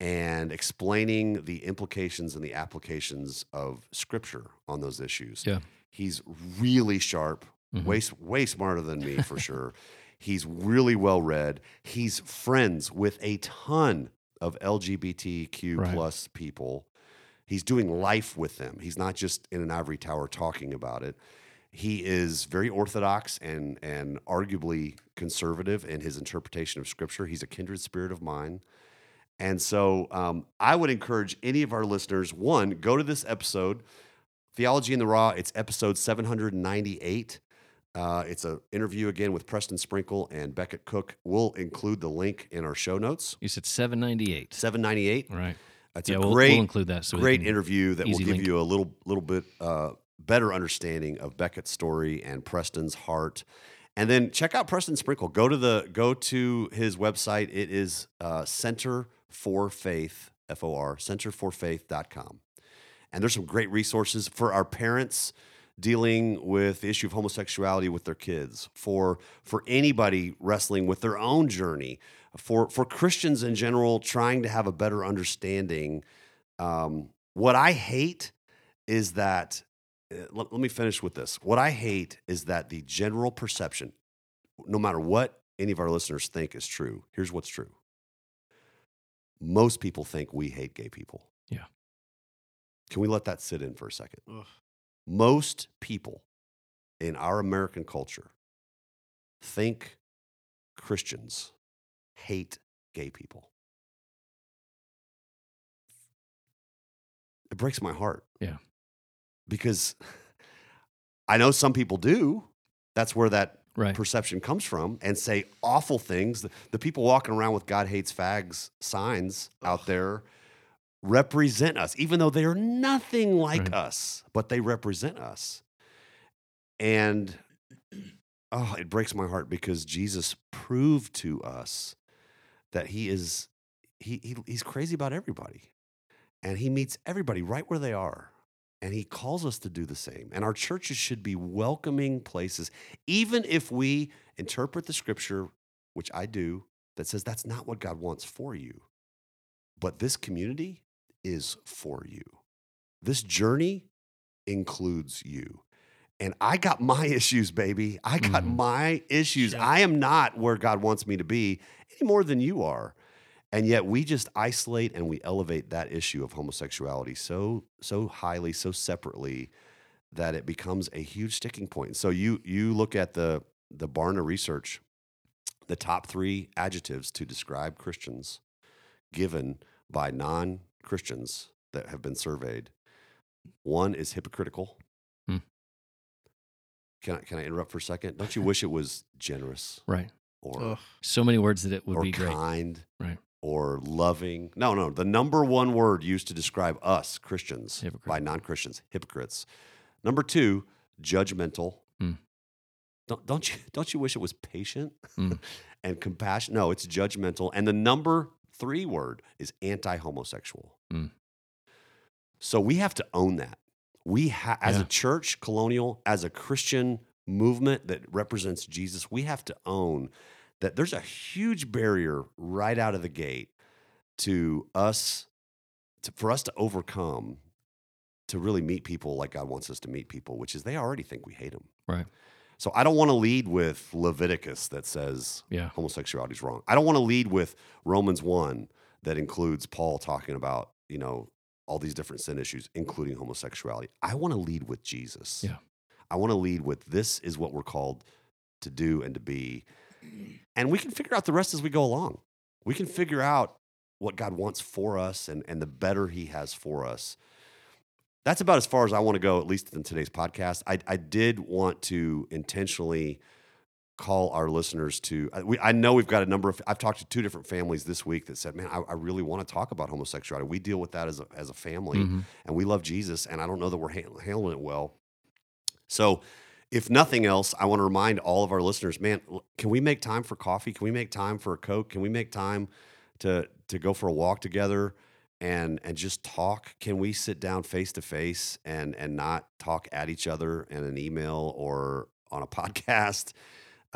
S3: and explaining the implications and the applications of scripture on those issues.
S1: Yeah.
S3: He's really sharp,
S1: Mhm.
S3: way way smarter than me for sure. He's really well read. He's friends with a ton of LGBTQ
S1: Right.
S3: plus people. He's doing life with them. He's not just in an ivory tower talking about it. He is very orthodox and and arguably conservative in his interpretation of scripture. He's a kindred spirit of mine. And so um, I would encourage any of our listeners, one, go to this episode, Theology in the Raw. It's episode 798. Uh, it's an interview again with Preston Sprinkle and Becket Cook. We'll include the link in our show notes.
S1: You said 798.
S3: 798.
S1: Right.
S3: It's
S1: yeah,
S3: a
S1: we'll,
S3: great,
S1: we'll include that. So
S3: great interview that will give
S1: link.
S3: you a little little bit uh, better understanding of Becket's story and Preston's heart. And then check out Preston Sprinkle. Go to the go to his website. It is uh, Center for Faith, F O R, centerforfaith.com. And there's some great resources for our parents dealing with the issue of homosexuality with their kids, for for anybody wrestling with their own journey, for for Christians in general trying to have a better understanding. Um, what I hate is that. uh, Let, let me finish with this. What I hate is that the general perception, no matter what any of our listeners think is true, here's what's true. Most people think we hate gay people.
S1: Yeah.
S3: Can we let that sit in for a second?
S2: Ugh.
S3: Most people in our American culture think Christians hate gay people. It breaks my heart.
S1: Yeah.
S3: Because I know some people do. That's where that
S1: Right.
S3: perception comes from and say awful things. The, the people walking around with God hates fags signs out there represent us, even though they are nothing like
S1: Right.
S3: us, but they represent us. And oh, it breaks my heart because Jesus proved to us that he is he, he he's crazy about everybody. And he meets everybody right where they are. And he calls us to do the same. And our churches should be welcoming places, even if we interpret the scripture, which I do, that says that's not what God wants for you. But this community is for you. This journey includes you. And I got my issues, baby. I got
S1: Mhm.
S3: my issues.
S2: Sure.
S3: I am not where God wants me to be any more than you are. And yet we just isolate and we elevate that issue of homosexuality so so highly, so separately that it becomes a huge sticking point. So you you look at the the Barna research, the top three adjectives to describe Christians given by non-Christians that have been surveyed. One is hypocritical.
S1: Hmm.
S3: Can I can I interrupt for a second? Don't you wish it was generous
S1: Right.
S3: or
S2: Ugh.
S1: So many words that it would
S3: or
S1: be great.
S3: kind
S1: Right.
S3: or loving. No, no. The number one word used to describe us Christians
S1: Hypocrite.
S3: by non Christians, hypocrites. Number two, judgmental.
S1: Hmm.
S3: Don't, don't you don't you wish it was patient
S1: Hmm.
S3: and compassion? No, it's judgmental. And the number three word is anti-homosexual.
S1: Hmm.
S3: So we have to own that. We ha- as a church, colonial, as a Christian movement that represents Jesus, we have to own that there's a huge barrier right out of the gate to us to, for us to overcome to really meet people like God wants us to meet people, which is they already think we hate them.
S1: Right.
S3: So I don't want to lead with Leviticus that says
S1: Yeah.
S3: homosexuality is wrong. I don't want to lead with Romans 1 that includes Paul talking about, you know, all these different sin issues, including homosexuality. I want to lead with Jesus.
S1: Yeah.
S3: I want to lead with this is what we're called to do and to be. And we can figure out the rest as we go along. We can figure out what God wants for us and, and the better He has for us. That's about as far as I want to go, at least in today's podcast. I, I did want to intentionally call our listeners to. I- We, I know we've got a number of. I've talked to two different families this week that said, "Man, I, I really want to talk about homosexuality. We deal with that as a as a family,
S1: Mhm.
S3: and we love Jesus, and I don't know that we're han- handling it well." So, if nothing else, I want to remind all of our listeners, man, can we make time for coffee? Can we make time for a Coke? Can we make time to to go for a walk together and and just talk? Can we sit down face to face and and not talk at each other in an email or on a podcast?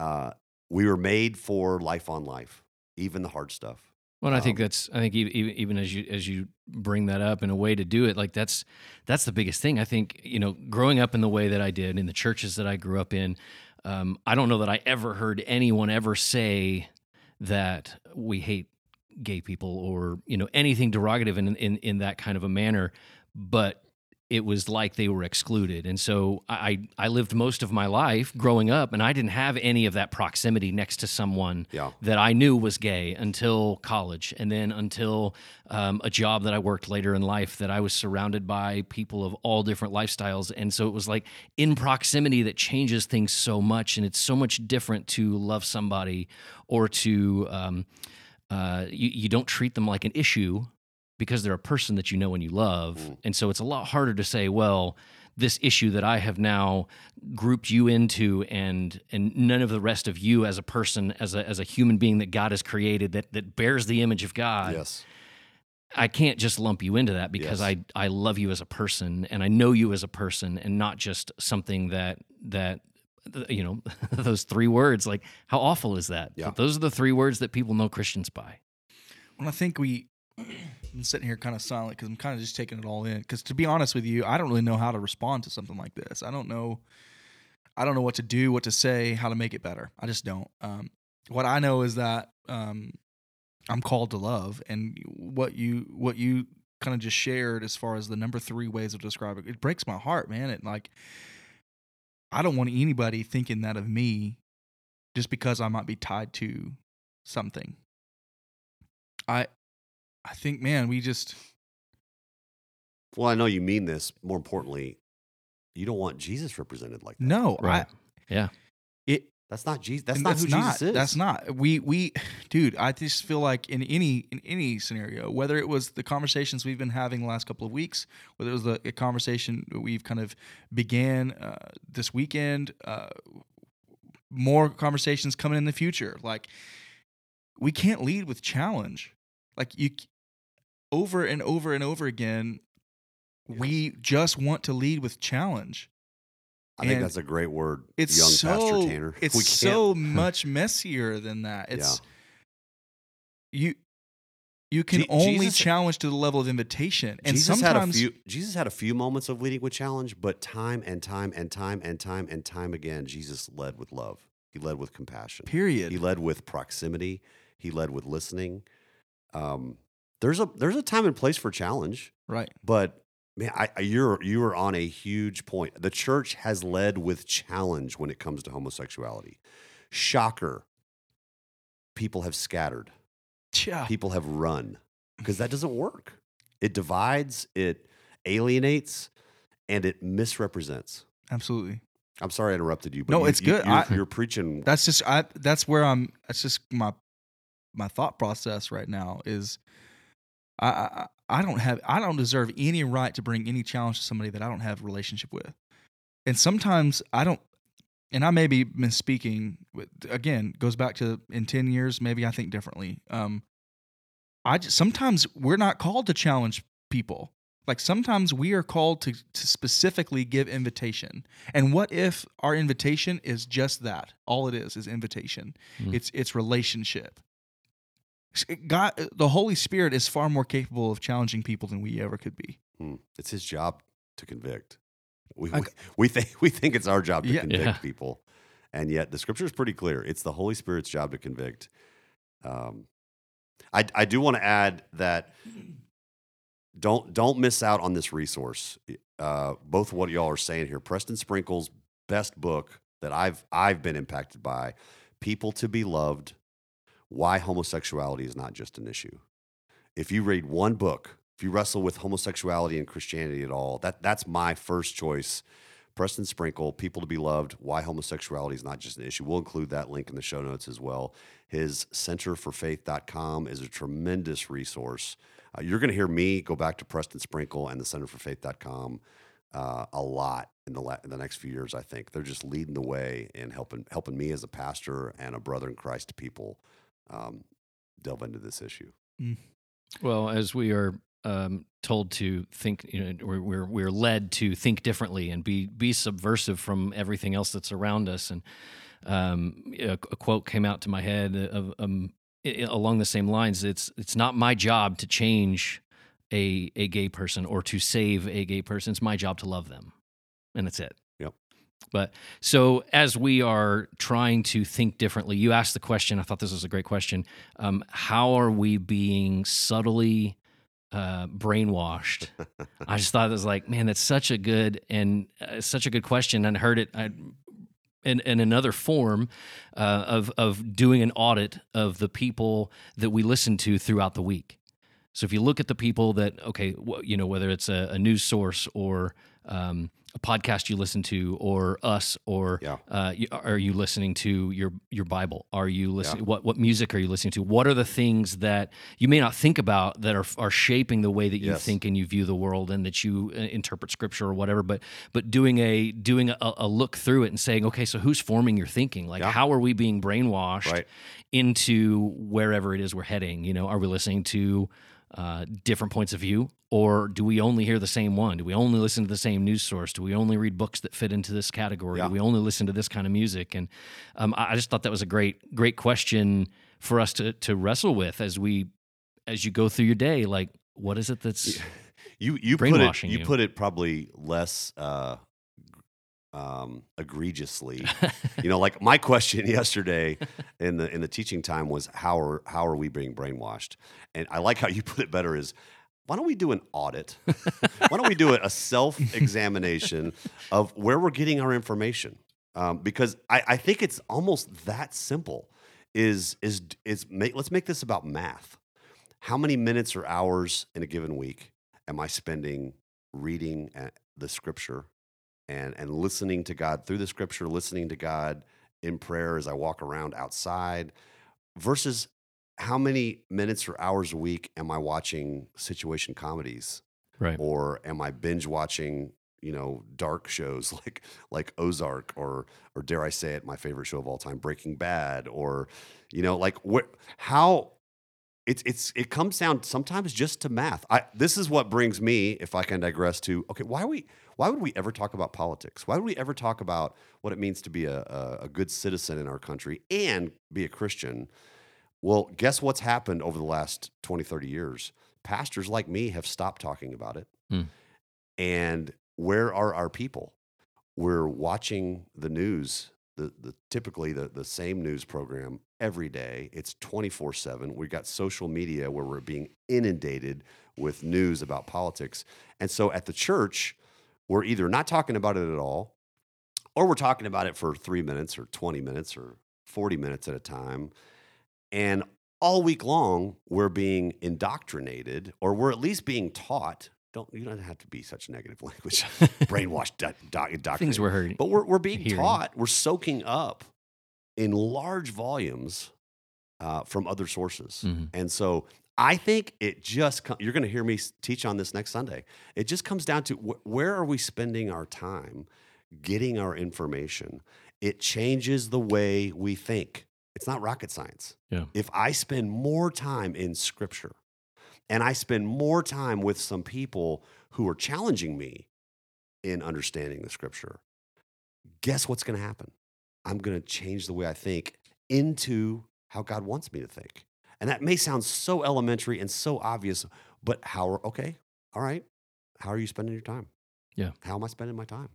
S3: Uh, we were made for life on life, even the hard stuff.
S1: Well, and I think
S3: Um,
S1: that's I think even, even even as you as you bring that up in a way to do it, like that's that's the biggest thing. I think you know, growing up in the way that I did in the churches that I grew up in, um, I don't know that I ever heard anyone ever say that we hate gay people or you know anything derogative in in in that kind of a manner, but it was like they were excluded. And so I I lived most of my life growing up, and I didn't have any of that proximity next to someone
S3: Yeah,
S1: that I knew was gay until college, and then until um, a job that I worked later in life that I was surrounded by people of all different lifestyles. And so it was like in proximity that changes things so much, and it's so much different to love somebody or to um, uh, you, you don't treat them like an issue because they're a person that you know and you love.
S3: Mm.
S1: And so it's a lot harder to say, well, this issue that I have now grouped you into and and none of the rest of you as a person, as a as a human being that God has created that that bears the image of God.
S3: yes,
S1: I can't just lump you into that because
S3: Yes.
S1: I I love you as a person and I know you as a person and not just something that that you know those three words like how awful is that
S3: Yeah.
S1: those are the three words that people know Christians by
S2: Well, I think we. I'm sitting here kind of silent because I'm kind of just taking it all in. Because to be honest with you, I don't really know how to respond to something like this. I don't know. I don't know what to do, what to say, how to make it better. I just don't. Um, what I know is that um, I'm called to love, and what you what you kind of just shared as far as the number three ways of describing it, it breaks my heart, man. It like I don't want anybody thinking that of me just because I might be tied to something. I I think man, we just
S3: Well, I know you mean this. More importantly, you don't want Jesus represented like that.
S2: no,
S1: Right.
S2: I it
S3: That's not Jesus. That's
S2: and
S3: not who Jesus is.
S2: That's not. We we dude, I just feel like in any in any scenario, whether it was the conversations we've been having the last couple of weeks, whether it was the a conversation we've kind of began uh, this weekend, uh, more conversations coming in the future. Like we can't lead with challenge. Like you over and over and over again we just want to lead with challenge.
S3: I think that's a great word,
S2: It's
S3: young
S2: so
S3: Pastor Tanner.
S2: it's so much messier than that. It's you you can
S3: Je-
S2: only
S3: Jesus-
S2: challenge to the level of invitation. And
S3: Jesus had a
S2: sometimes
S3: few. Jesus had a few moments of leading with challenge, but time and time and time and time and time again, Jesus led with love. He led with compassion.
S2: period.
S3: He led with proximity. He led with listening. Um, there's a there's a time and place for challenge,
S2: right.
S3: but man, I, I- you're you are on a huge point. The church has led with challenge when it comes to homosexuality. Shocker. People have scattered.
S2: Yeah.
S3: People have run because that doesn't work. It divides. It alienates, and it misrepresents.
S2: Absolutely.
S3: I'm sorry I interrupted you. But
S2: No,
S3: you-
S2: it's
S3: you-
S2: good.
S3: You're,
S2: I-
S3: you're preaching.
S2: That's just I that's where I'm that's just my my thought process right now is I, I I don't have I don't deserve any right to bring any challenge to somebody that I don't have a relationship with. And sometimes I don't and I may be misspeaking again goes back to in 10 years maybe I think differently. Um I just sometimes we're not called to challenge people. Like sometimes we are called to to specifically give invitation. And what if our invitation is just that? All it is is invitation.
S1: Hmm.
S2: It's it's relationship. S- God, the Holy Spirit is far more capable of challenging people than we ever could be.
S3: Hmm. It's his job to convict. We, we, we think we think it's our job to
S2: Yeah.
S3: convict
S1: Yeah.
S3: people, and yet the scripture is pretty clear. It's the Holy Spirit's job to convict. Um, I I do want to add that don't don't miss out on this resource. Uh, both what y'all are saying here, Preston Sprinkle's best book that I've I've been impacted by, "People to Be Loved: Why Homosexuality is Not Just an Issue." If you read one book, if you wrestle with homosexuality and Christianity at all, that that's my first choice. Preston Sprinkle, People to Be Loved, Why Homosexuality is Not Just an Issue. We'll include that link in the show notes as well. His centerforfaith.com is a tremendous resource. Uh, you're going to hear me go back to Preston Sprinkle and the centerforfaith.com uh, a lot in the, la- in the next few years, I think. They're just leading the way in helping, helping me as a pastor and a brother in Christ to people um, delve into this issue.
S1: Well, as we are um, told to think, you know, we're, we're we're led to think differently and be be subversive from everything else that's around us. And um, a, a quote came out to my head of um, i- along the same lines. It's it's not my job to change a a gay person or to save a gay person. It's my job to love them, and that's it. But so as we are trying to think differently, you asked the question. I thought this was a great question. Um, how are we being subtly uh, brainwashed? I just thought it was like, man, that's such a good and uh, such a good question. And I heard it I, in, in another form uh, of of doing an audit of the people that we listen to throughout the week. So if you look at the people that, okay, you know, whether it's a, a news source or um, a podcast you listen to, or us, or
S3: Yeah.
S1: uh, you, are you listening to your your Bible? Are you listening? What what music are you listening to? What are the things that you may not think about that are are shaping the way that you
S3: Yes.
S1: think and you view the world and that you uh, interpret Scripture or whatever? But but doing a doing a, a look through it and saying, okay, so who's forming your thinking? Like,
S3: Yeah.
S1: how are we being brainwashed?
S3: Right.
S1: into wherever it is we're heading. You know, are we listening to uh, different points of view, or do we only hear the same one? Do we only listen to the same news source? Do we only read books that fit into this category?
S3: Yeah.
S1: Do we only listen to this kind of music? And um, I just thought that was a great, great question for us to to wrestle with as we as you go through your day. Like, what is it that's
S3: You you put it you,
S1: you.
S3: put it probably less uh, um, egregiously. you know, like my question yesterday in the in the teaching time was how are how are we being brainwashed? And I like how you put it better is why don't we do an audit? why don't we do a, self examination of where we're getting our information? Um, because I, I think it's almost that simple. Is is is make, let's make this about math. How many minutes or hours in a given week am I spending reading uh, the scripture and and listening to God through the scripture, listening to God in prayer as I walk around outside, versus how many minutes or hours a week am I watching situation comedies
S1: right?
S3: or am I binge watching you know dark shows like like Ozark or or dare I say it my favorite show of all time Breaking Bad or you know like what how it's it's it comes down sometimes just to math. I this is what brings me, if I can digress, to okay, why we why would we ever talk about politics? Why would we ever talk about what it means to be a, a, a good citizen in our country and be a Christian? Well, guess what's happened over the last 20, 30 years? Pastors like me have stopped talking about it.
S1: Hmm.
S3: And where are our people? We're watching the news, the, the typically the, the same news program every day. It's 24 7. We've got social media where we're being inundated with news about politics. And so at the church, we're either not talking about it at all, or we're talking about it for three minutes or 20 minutes or 40 minutes at a time. And all week long, we're being indoctrinated, or we're at least being taught. Don't you don't have to be such negative language, brainwashed, do, do, indoctrinated.
S1: Things we're hearing.
S3: But we're we're being
S1: hearing.
S3: taught. We're soaking up in large volumes uh, from other sources,
S1: Mhm.
S3: and so I think it just com- you're going to hear me teach on this next Sunday. It just comes down to wh- where are we spending our time getting our information. It changes the way we think. It's not rocket science.
S1: Yeah.
S3: If I spend more time in Scripture, and I spend more time with some people who are challenging me in understanding the Scripture, guess what's going to happen? I'm going to change the way I think into how God wants me to think. And that may sound so elementary and so obvious, but how are, okay, all right, how are you spending your time?
S1: Yeah.
S3: How am I spending my time?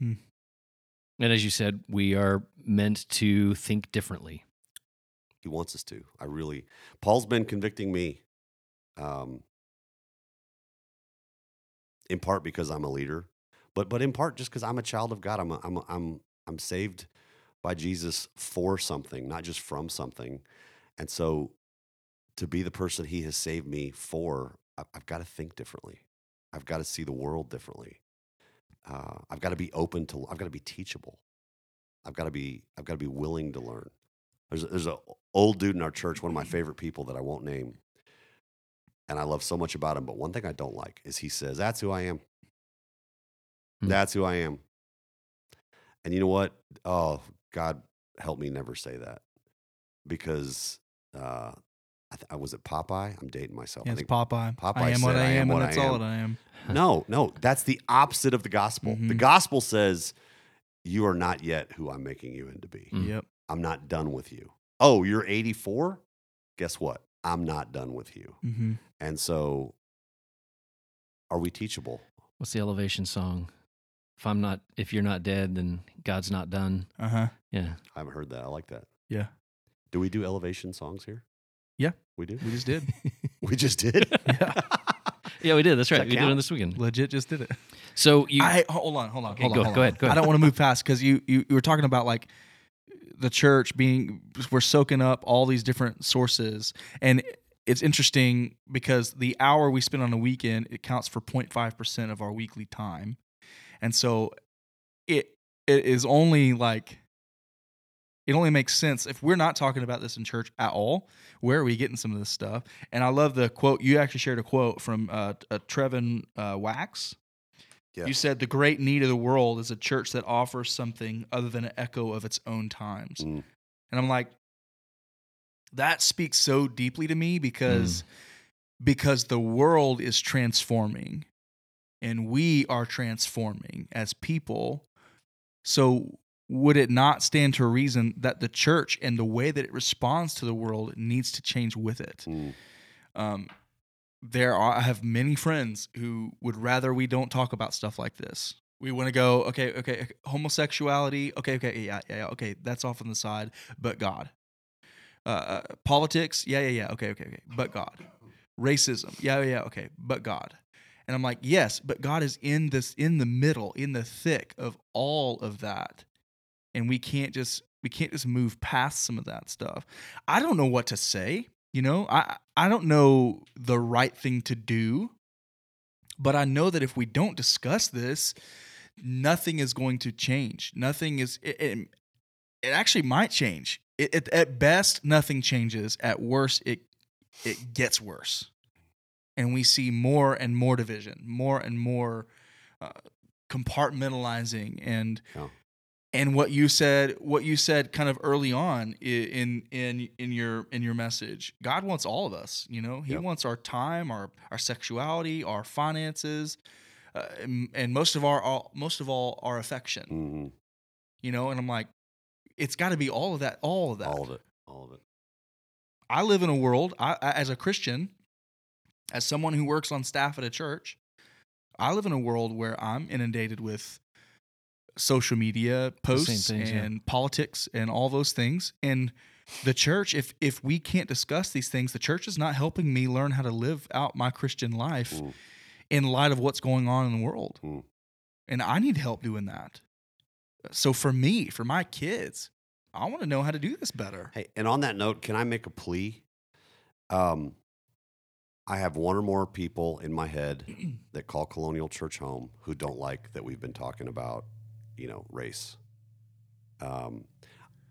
S3: Hmm.
S1: And as you said, we are meant to think differently.
S3: He wants us to. I really, Paul's been convicting me um, in part because I'm a leader, but, but in part just because I'm a child of God. I'm, a, I'm, a, I'm, I'm saved by Jesus for something, not just from something. And so to be the person he has saved me for, I've got to think differently. I've got to see the world differently. Uh, I've got to be open to, I've got to be teachable. I've got to be, I've got to be willing to learn. There's a, there's a old dude in our church, one of my favorite people that I won't name, and I love so much about him. But one thing I don't like is he says, "That's who I am.
S1: Hmm.
S3: That's who I am." And you know what? Oh, God, help me never say that, because uh, I, th- I was it Popeye. I'm dating myself.
S2: Yeah,
S3: I
S2: it's
S3: think
S2: Popeye.
S3: Popeye
S2: I am what
S3: said,
S2: I
S3: "I am
S2: am,
S3: what
S2: and
S3: I
S2: that's all
S3: am."
S2: that I am.
S3: no, no, that's the opposite of the gospel. The
S2: Mhm.
S3: gospel says, "You are not yet who I'm making you into be."
S1: Mm.
S2: Yep.
S3: I'm not done with you. Oh, you're 84? Guess what? I'm not done with you.
S2: Mm-hmm.
S3: And so, are we teachable?
S1: What's the elevation song? If I'm not, if you're not dead, then God's not done.
S2: Uh huh.
S1: Yeah.
S3: I haven't heard that. I like that.
S2: Yeah.
S3: Do we do elevation songs here?
S2: Yeah.
S3: We do?
S2: We just did.
S3: We just did?
S2: yeah.
S1: Yeah, we did. That's right.
S3: that
S1: we did
S3: count?
S1: it this weekend.
S2: Legit just did it.
S1: So you,
S2: I hold on, hold on,
S1: Okay,
S2: hold on.
S1: go-
S2: hold
S1: go
S2: on.
S1: ahead, go
S2: I don't want to move fast because you, you you were talking about like the church being we're soaking up all these different sources, and it's interesting because the hour we spend on a weekend it counts for 0.5 percent of our weekly time, and so it it is only like it only makes sense if we're not talking about this in church at all. Where are we getting some of this stuff? And I love the quote you actually shared a quote from uh, uh, Trevin uh, Wax.
S3: Yeah.
S2: You said the great need of the world is a church that offers something other than an echo of its own times.
S3: Mm.
S2: And I'm like, that speaks so deeply to me because because the world is transforming and we are transforming as people. So would it not stand to reason that the church and the way that it responds to the world needs to change with it?
S3: Mm.
S2: um, there are I have many friends who would rather we don't talk about stuff like this. We want to go, okay, okay, okay, homosexuality, okay, okay, yeah, yeah, yeah, okay, that's off on the side, but God. Uh, uh, politics, yeah, yeah, yeah, okay, okay, okay, but God. Racism, yeah, yeah, yeah, okay, but God. And I'm like, yes, but God is in this, in the middle, in the thick of all of that, and we can't just, we can't just move past some of that stuff. I don't know what to say. You know, I I don't know the right thing to do, but I know that if we don't discuss this, nothing is going to change. Nothing is. It, it, it actually might change. It, it, at best, nothing changes. At worst, it it gets worse, and we see more and more division, more and more uh, compartmentalizing, and
S3: Yeah.
S2: and what you said what you said kind of early on in in in your in your message god wants all of us you know he
S3: Yep.
S2: wants our time our our sexuality our finances uh, and, and most of our all, most of all our affection
S3: hmm
S2: you know and i'm like it's got to be all of that all of that
S3: All of it. All of it.
S2: i live in a world I, I as a christian as someone who works on staff at a church i live in a world where i'm inundated with social media posts
S1: things, yeah.
S2: and politics and all those things and the church if if we can't discuss these things the church is not helping me learn how to live out my christian life
S3: Mm.
S2: in light of what's going on in the world
S3: Mm.
S2: and i need help doing that so for me for my kids i want to know how to do this better
S3: Hey, and on that note, can I make a plea? Um, I have one or more people in my head that call Colonial Church home who don't like that we've been talking about, you know, race. Um,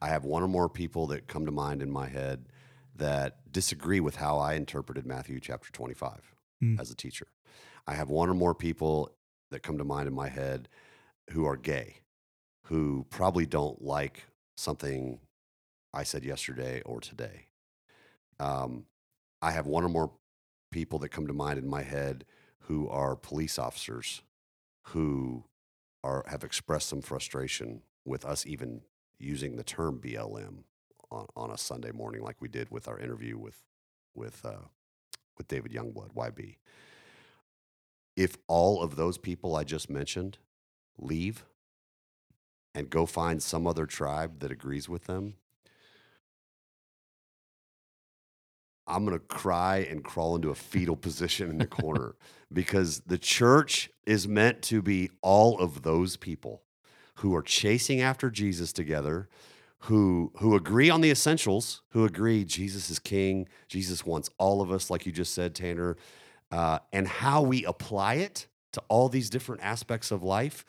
S3: I have one or more people that come to mind in my head that disagree with how I interpreted Matthew chapter 25
S2: Hmm.
S3: as a teacher. I have one or more people that come to mind in my head who are gay, who probably don't like something I said yesterday or today. Um, I have one or more people that come to mind in my head who are police officers who are have expressed some frustration with us even using the term BLM on, on a Sunday morning like we did with our interview with with uh, with David Youngblood, YB. If all of those people I just mentioned leave and go find some other tribe that agrees with them, I'm going to cry and crawl into a fetal position in the corner because the church is meant to be all of those people who are chasing after Jesus together, who who agree on the essentials, who agree Jesus is king, Jesus wants all of us like you just said Tanner, uh, and how we apply it to all these different aspects of life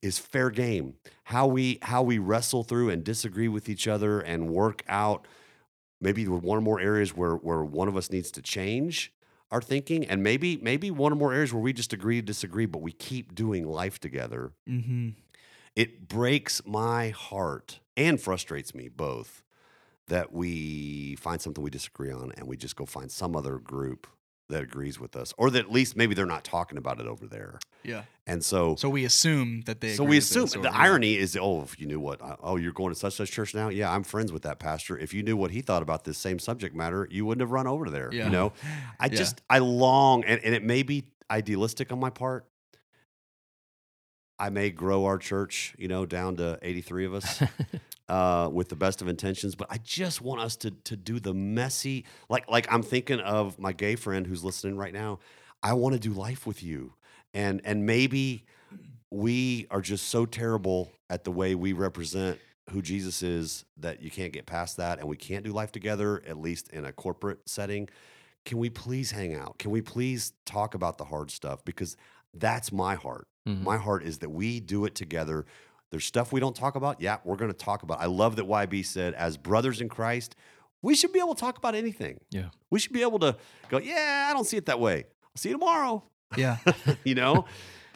S3: is fair game. How we how we wrestle through and disagree with each other and work out maybe one or more areas where where one of us needs to change our thinking and maybe maybe one or more areas where we just agree to disagree but we keep doing life together
S2: mm-hmm.
S3: it breaks my heart and frustrates me both that we find something we disagree on and we just go find some other group that agrees with us or that at least maybe they're not talking about it over there.
S2: Yeah.
S3: And so
S2: so we assume that they
S3: so we assume the irony is oh if you knew what uh, oh you're going to such such church now? Yeah i'm friends with that pastor. If you knew what he thought about this same subject matter you wouldn't have run over there
S2: Yeah.
S3: you know? I
S2: Yeah.
S3: just i long and, and it may be idealistic on my part i may grow our church you know down to 83 of us uh, with the best of intentions, but I just want us to to do the messy, like like I'm thinking of my gay friend who's listening right now. I want to do life with you, and and maybe we are just so terrible at the way we represent who Jesus is that you can't get past that, and we can't do life together, at least in a corporate setting. Can we please hang out? Can we please talk about the hard stuff? Because that's my heart.
S1: Mhm.
S3: My heart is that we do it together. There's stuff we don't talk about. Yeah, we're going to talk about. I love that YB said, as brothers in Christ, we should be able to talk about anything.
S1: Yeah.
S3: We should be able to go, yeah, I don't see it that way. I'll see you tomorrow.
S2: yeah
S3: you know,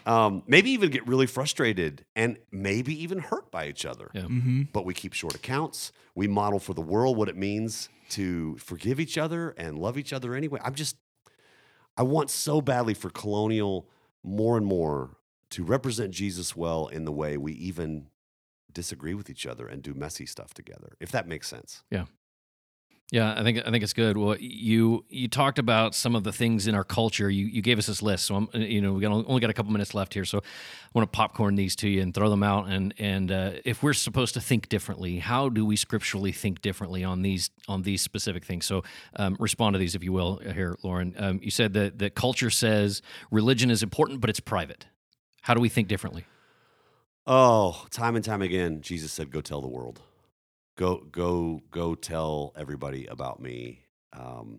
S3: um, maybe even get really frustrated and maybe even hurt by each other.
S1: Yeah.
S2: mm-hmm.
S3: But we keep short accounts. We model for the world what it means to forgive each other and love each other anyway. I'm just, I want so badly for Colonial more and more to represent Jesus well in the way we even disagree with each other and do messy stuff together, if that makes sense.
S1: Yeah, Yeah, I think I think it's good. Well, you you talked about some of the things in our culture. You you gave us this list, so I'm you know we got only got a couple minutes left here, so I want to popcorn these to you and throw them out. And and uh, if we're supposed to think differently, how do we scripturally think differently on these on these specific things? So um, respond to these if you will here, Lauren. Um, you said that that culture says religion is important, but it's private. How do we think differently?
S3: Oh, time and time again, Jesus said, "Go tell the world, go, go, go tell everybody about me." Um,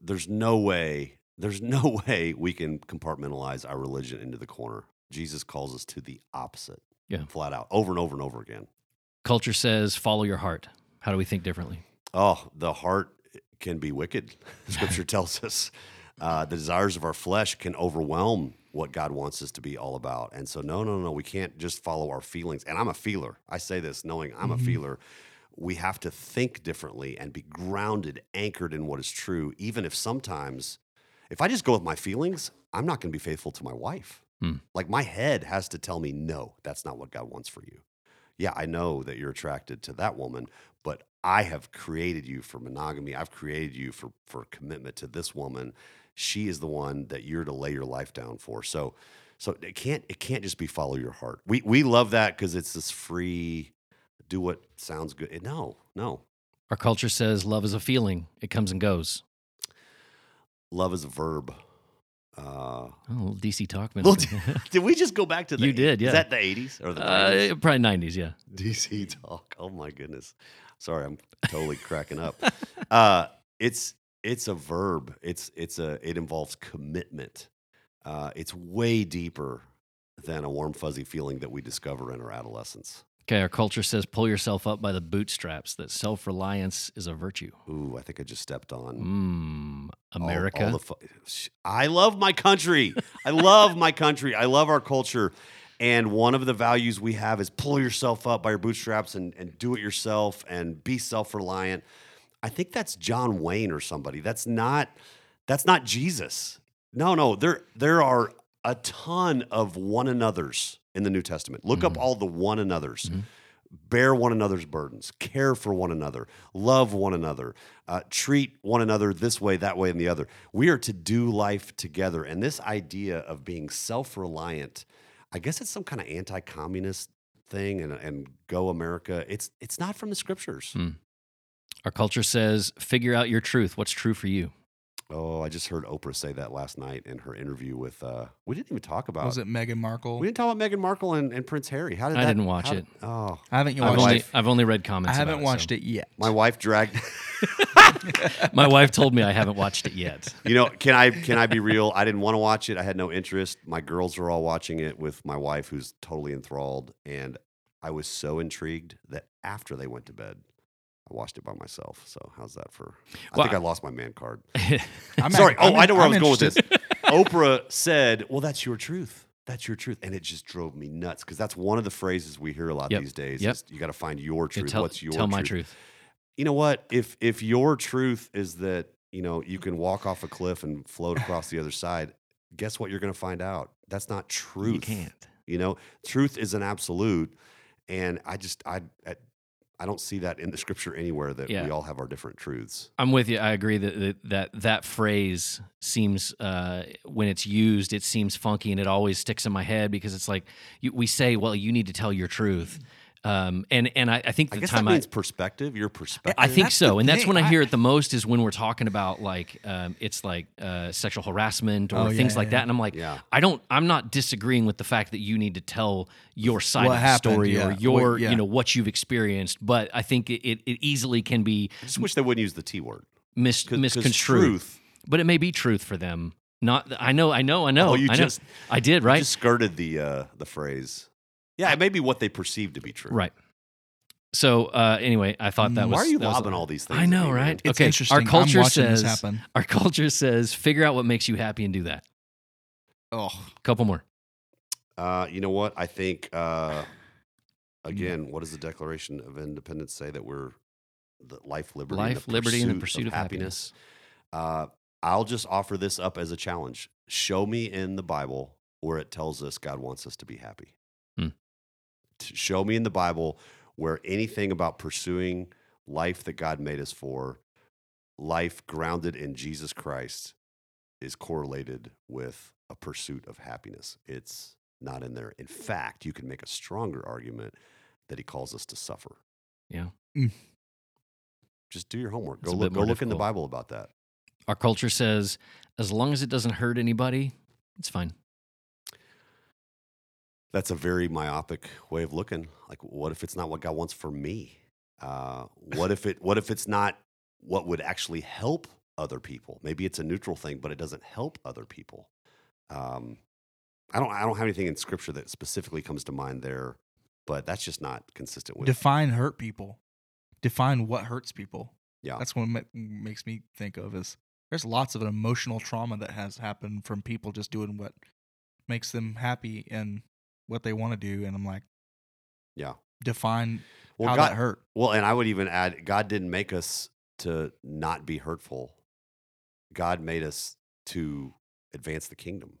S3: there's no way, there's no way we can compartmentalize our religion into the corner. Jesus calls us to the opposite,
S1: Yeah.
S3: flat out, over and over and over again.
S1: Culture says follow your heart. How do we think differently?
S3: Oh, the heart can be wicked. Scripture tells us uh, the desires of our flesh can overwhelm what God wants us to be all about. And so, no, no, no, we can't just follow our feelings. And I'm a feeler. I say this knowing I'm
S2: Mhm.
S3: a feeler. We have to think differently and be grounded, anchored in what is true, even if sometimes, if I just go with my feelings, I'm not going to be faithful to my wife.
S1: Hmm.
S3: Like my head has to tell me, no, that's not what God wants for you. Yeah, I know that you're attracted to that woman, but I have created you for monogamy. I've created you for for commitment to this woman. She is the one that you're to lay your life down for. So so it can't it can't just be follow your heart. We we love that because it's this free do what sounds good. No, no.
S1: Our culture says love is a feeling, it comes and goes.
S3: Love is a verb. Uh,
S1: Oh, DC talk,
S3: Little did we just go back to the
S1: You did, yeah.
S3: Is that the 80s or the 90s?
S1: uh, probably 90s, yeah.
S3: DC talk. Oh my goodness. Sorry, I'm totally cracking up. Uh, it's it's a verb. It's it's a it involves commitment. Uh, it's way deeper than a warm fuzzy feeling that we discover in our adolescence.
S1: Okay, our culture says pull yourself up by the bootstraps, that self reliance is a virtue.
S3: Ooh, I think I just stepped on
S1: Mmm, America.
S3: all the fu- I love my country. I love my country. I love our culture. And one of the values we have is pull yourself up by your bootstraps and, and do it yourself and be self-reliant. I think that's John Wayne or somebody. That's not that's not Jesus. No, no, there there are a ton of one another's in the New Testament. Look up
S1: Mhm.
S3: all the one another's.
S1: Mhm.
S3: Bear one another's burdens, care for one another, love one another, uh, treat one another this way, that way, and the other. We are to do life together. And this idea of being self reliant, I guess it's some kind of anti communist thing and, and go America. It's, it's not from the scriptures.
S1: Hmm. Our culture says figure out your truth. What's true for you?
S3: Oh, I just heard Oprah say that last night in her interview with, uh, we didn't even talk about
S2: Was it Meghan Markle?
S3: We didn't talk about Meghan Markle and, and Prince Harry. How did
S1: I
S3: that-
S1: didn't watch
S3: how
S1: it.
S3: oh,
S2: I haven't
S3: My
S1: I've
S2: watched
S1: only,
S2: it.
S1: I've only read comments.
S2: I haven't
S1: about
S2: watched
S1: so.
S2: it yet.
S3: my wife dragged.
S1: My wife told me I haven't watched it yet.
S3: you know, can I can I be real? I didn't want to watch it. I had no interest. My girls were all watching it with my wife, who's totally enthralled, and I was so intrigued that after they went to bed, I watched it by myself. So how's that for? I
S1: Well,
S3: think I lost my man card.
S2: I'm
S3: Sorry.
S2: act- I'm
S3: oh, I know where I was
S2: I'm
S3: going with this. Oprah said, "Well, that's your truth. That's your truth," and it just drove me nuts because that's one of the phrases we hear a lot
S1: Yep.
S3: these days.
S1: Yep.
S3: Is you got to find your
S1: Yeah,
S3: truth.
S1: tell
S3: What's your
S1: tell
S3: truth?
S1: my truth.
S3: you know what? If if your truth is that you know you can walk off a cliff and float across the other side, guess what? You're going to find out that's not truth.
S1: You can't.
S3: You know, truth is an absolute, and I just I I, I don't see that in the scripture anywhere that
S1: Yeah.
S3: we all have our different truths.
S1: I'm with you. I agree that that that, that phrase seems uh, when it's used, it seems funky, and it always sticks in my head because it's like you, we say, "Well, you need to tell your truth," um, and and I, I think
S3: I
S1: the
S3: guess
S1: time
S3: that
S1: I
S3: perspective. Your perspective.
S1: I think
S2: That's
S1: so,
S2: the
S1: and that's when I
S2: I-
S1: hear it the most is when we're talking about like um, it's like uh, sexual harassment or
S2: Oh,
S1: things
S2: yeah,
S1: like
S2: yeah.
S1: that, and I'm like,
S3: Yeah.
S1: I don't, I'm not disagreeing with the fact that you need to tell your side
S2: What
S1: of the
S2: happened,
S1: story
S2: yeah.
S1: or
S2: What-
S1: your,
S2: yeah.
S1: you know, what you've experienced, but I think it, it, it easily can be
S3: I just wish they wouldn't use the T word.
S1: mis-
S3: 'Cause- 'cause
S1: misconstrued,
S3: Truth.
S1: but it may be truth for them. Not, I know, I know, I know,
S3: Oh, you
S1: I know.
S3: just
S1: I did
S3: you
S1: right,
S3: just skirted the uh, the phrase. Yeah, it may be what they perceive to be true.
S1: right. So uh, anyway, I thought that
S3: Why
S1: was
S3: are you
S1: that was-
S3: lobbing all these things?
S1: I know, right?
S2: It's
S1: okay,
S2: interesting.
S1: our culture says
S2: happen.
S1: our culture says figure out what makes you happy and do that.
S2: Oh,
S1: Couple more.
S3: Uh, you know what? I think uh, again, what does the Declaration of Independence say that we're the life, liberty,
S1: Life,
S3: and the
S1: liberty, and the
S3: pursuit
S1: pursuit of happiness.
S3: Uh, I'll just offer this up as a challenge. Show me in the Bible where it tells us God wants us to be happy. To show me in the Bible where anything about pursuing life that God made us for, life grounded in Jesus Christ, is correlated with a pursuit of happiness. It's not in there. In fact, you can make a stronger argument that he calls us to suffer.
S1: Yeah.
S2: Mm.
S3: Just do your homework.
S1: It's
S3: Go look, go look in the. Bible about that.
S1: Our culture says as long as it doesn't hurt anybody, it's fine.
S3: That's a very myopic way of looking. Like, what if it's not what God wants for me? Uh, what if it? What if it's not what would actually help other people? Maybe it's a neutral thing, but it doesn't help other people. Um, I don't. I don't have anything in Scripture that specifically comes to mind there, but that's just not consistent with.
S2: define hurt people. Define what hurts people.
S3: Yeah.
S2: That's what makes me think of is there's lots of emotional trauma that has happened from people just doing what makes them happy and what they want to do, and I'm like,
S3: Yeah.
S2: define
S3: Well,
S2: how
S3: God,
S2: that hurt.
S3: Well, and I would even add, God didn't make us to not be hurtful. God made us to advance the kingdom.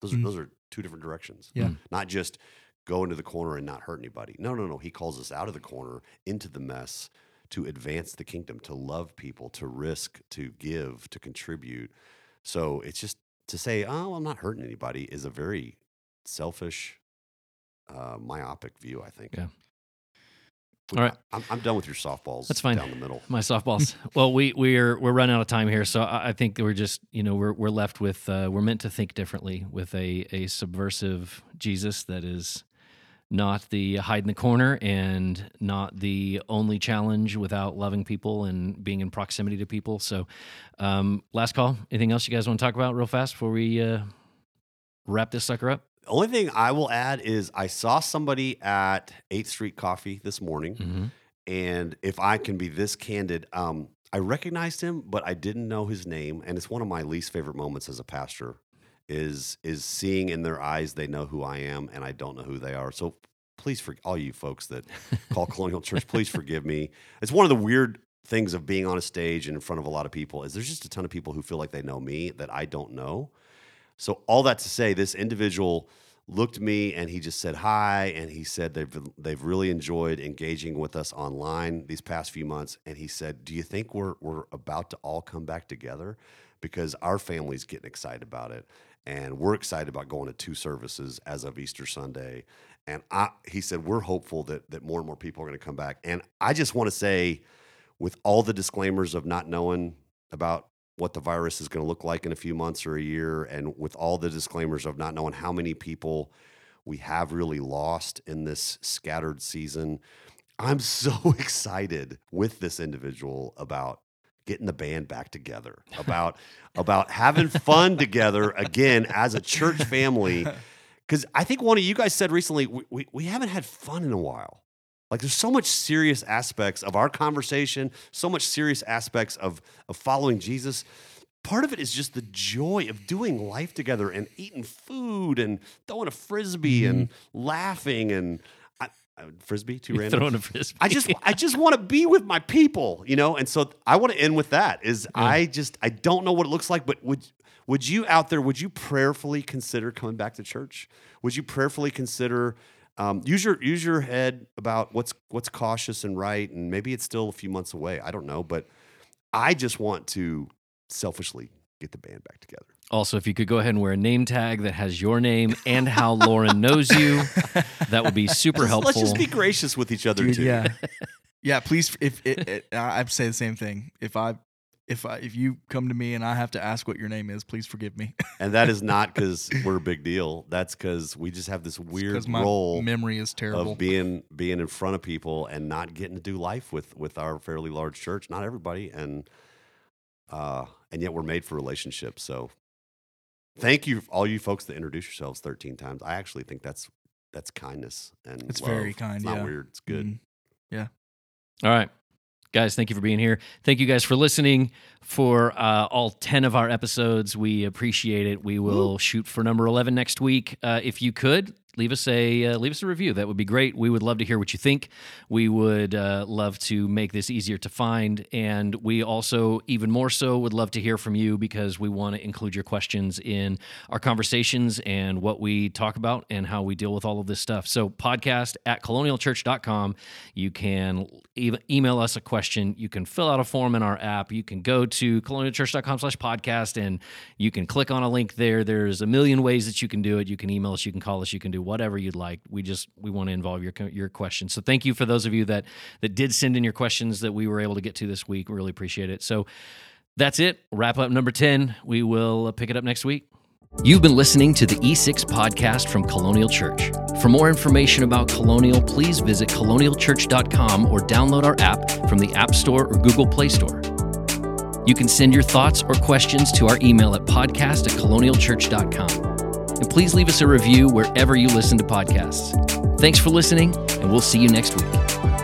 S3: Those are
S2: Mm.
S3: those are two different directions.
S2: Yeah.
S1: Mm.
S3: Not just go into the corner and not hurt anybody. No, no, no. He calls us out of the corner into the mess to advance the kingdom, to love people, to risk, to give, to contribute. So it's just to say, "Oh, I'm not hurting anybody," is a very selfish, uh, myopic view. I think.
S1: Yeah.
S3: We-
S1: All right.
S3: I'm, I'm done with your softballs.
S1: That's fine.
S3: Down the middle.
S1: my softballs. well, we we're we're running out of time here, so I, I think we're just you know we're we're left with uh, we're meant to think differently with a a subversive Jesus that is not the hide in the corner and not the only challenge without loving people and being in proximity to people. So, um, last call. Anything else you guys want to talk about real fast before we uh, wrap this sucker up?
S3: Only thing I will add is I saw somebody at 8th Street Coffee this morning,
S1: Mm-hmm.
S3: and if I can be this candid, um, I recognized him, but I didn't know his name, and it's one of my least favorite moments as a pastor. Is is seeing in their eyes they know who I am, and I don't know who they are. So please, for all you folks that call Colonial Church, please forgive me. It's one of the weird things of being on a stage and in front of a lot of people is there's just a ton of people who feel like they know me that I don't know. So all that to say, this individual looked me and he just said hi, and he said they've they've really enjoyed engaging with us online these past few months. And he said, "Do you think we're we're about to all come back together? Because our family's getting excited about it, and we're excited about going to two services as of Easter Sunday." And I, he said, "We're hopeful that that more and more people are going to come back." And I just want to say, with all the disclaimers of not knowing about what the virus is going to look like in a few months or a year, and with all the disclaimers of not knowing how many people we have really lost in this scattered season, I'm so excited with this individual about getting the band back together, about about having fun together again as a church family. Because I think one of you guys said recently, we, we, we haven't had fun in a while. Like there's so much serious aspects of our conversation, so much serious aspects of of following Jesus. Part of it is just the joy of doing life together and eating food and throwing a frisbee mm-hmm. and laughing and I, I, frisbee too random.
S1: Throwing a frisbee.
S3: I just I just want to be with my people, you know. And so I want to end with that. Is I just I don't know what it looks like, but would would you out there would you prayerfully consider coming back to church? Would you prayerfully consider um, use your use your head about what's what's cautious and right, and maybe it's still a few months away. I don't know, but I just want to selfishly get the band back together.
S1: Also, if you could go ahead and wear a name tag that has your name and how Lauren knows you, that would be super
S3: Just-
S1: helpful.
S3: Let's just be gracious with each other
S2: Dude,
S3: too.
S2: yeah, yeah. Please, if it, it, I- I'd say the same thing. If I, if I, if you come to me and I have to ask what your name is, please forgive me.
S3: And that is not because we're a big deal. That's because we just have this weird
S2: Because my
S3: role
S2: memory is terrible.
S3: of being being in front of people and not getting to do life with with our fairly large church. Not everybody, and uh, and yet we're made for relationships. So, thank you, all you folks that introduce yourselves thirteen times. I actually think that's that's kindness and
S2: It's
S3: love.
S2: very kind,
S3: It's not
S2: yeah.
S3: weird. It's good.
S2: Mhm.
S1: All right. Guys, thank you for being here. Thank you guys for listening for uh, all 10 of our episodes. We appreciate it. We will shoot for number 11 next week. Uh, if you could, leave us a uh, leave us a review. That would be great. We would love to hear what you think. We would uh, love to make this easier to find, and we also, even more so, would love to hear from you because we want to include your questions in our conversations and what we talk about and how we deal with all of this stuff. So, podcast at colonialchurch.com. You can e- email us a question. You can fill out a form in our app. You can go to colonialchurch.com slash podcast and you can click on a link there. There's a million ways that you can do it. You can email us, you can call us, you can do whatever you'd like. We just we want to involve your your questions. So thank you for those of you that that did send in your questions that we were able to get to this week. Really appreciate it. So that's it. Wrap up number 10. We will uh, pick it up next week. You've been listening to the E6 podcast from Colonial Church. For more information about Colonial, please visit colonialchurch.com or download our app from the App Store or Google Play Store. You can send your thoughts or questions to our email at podcast at colonialchurch.com. And please leave us a review wherever you listen to podcasts. Thanks for listening, and we'll see you next week.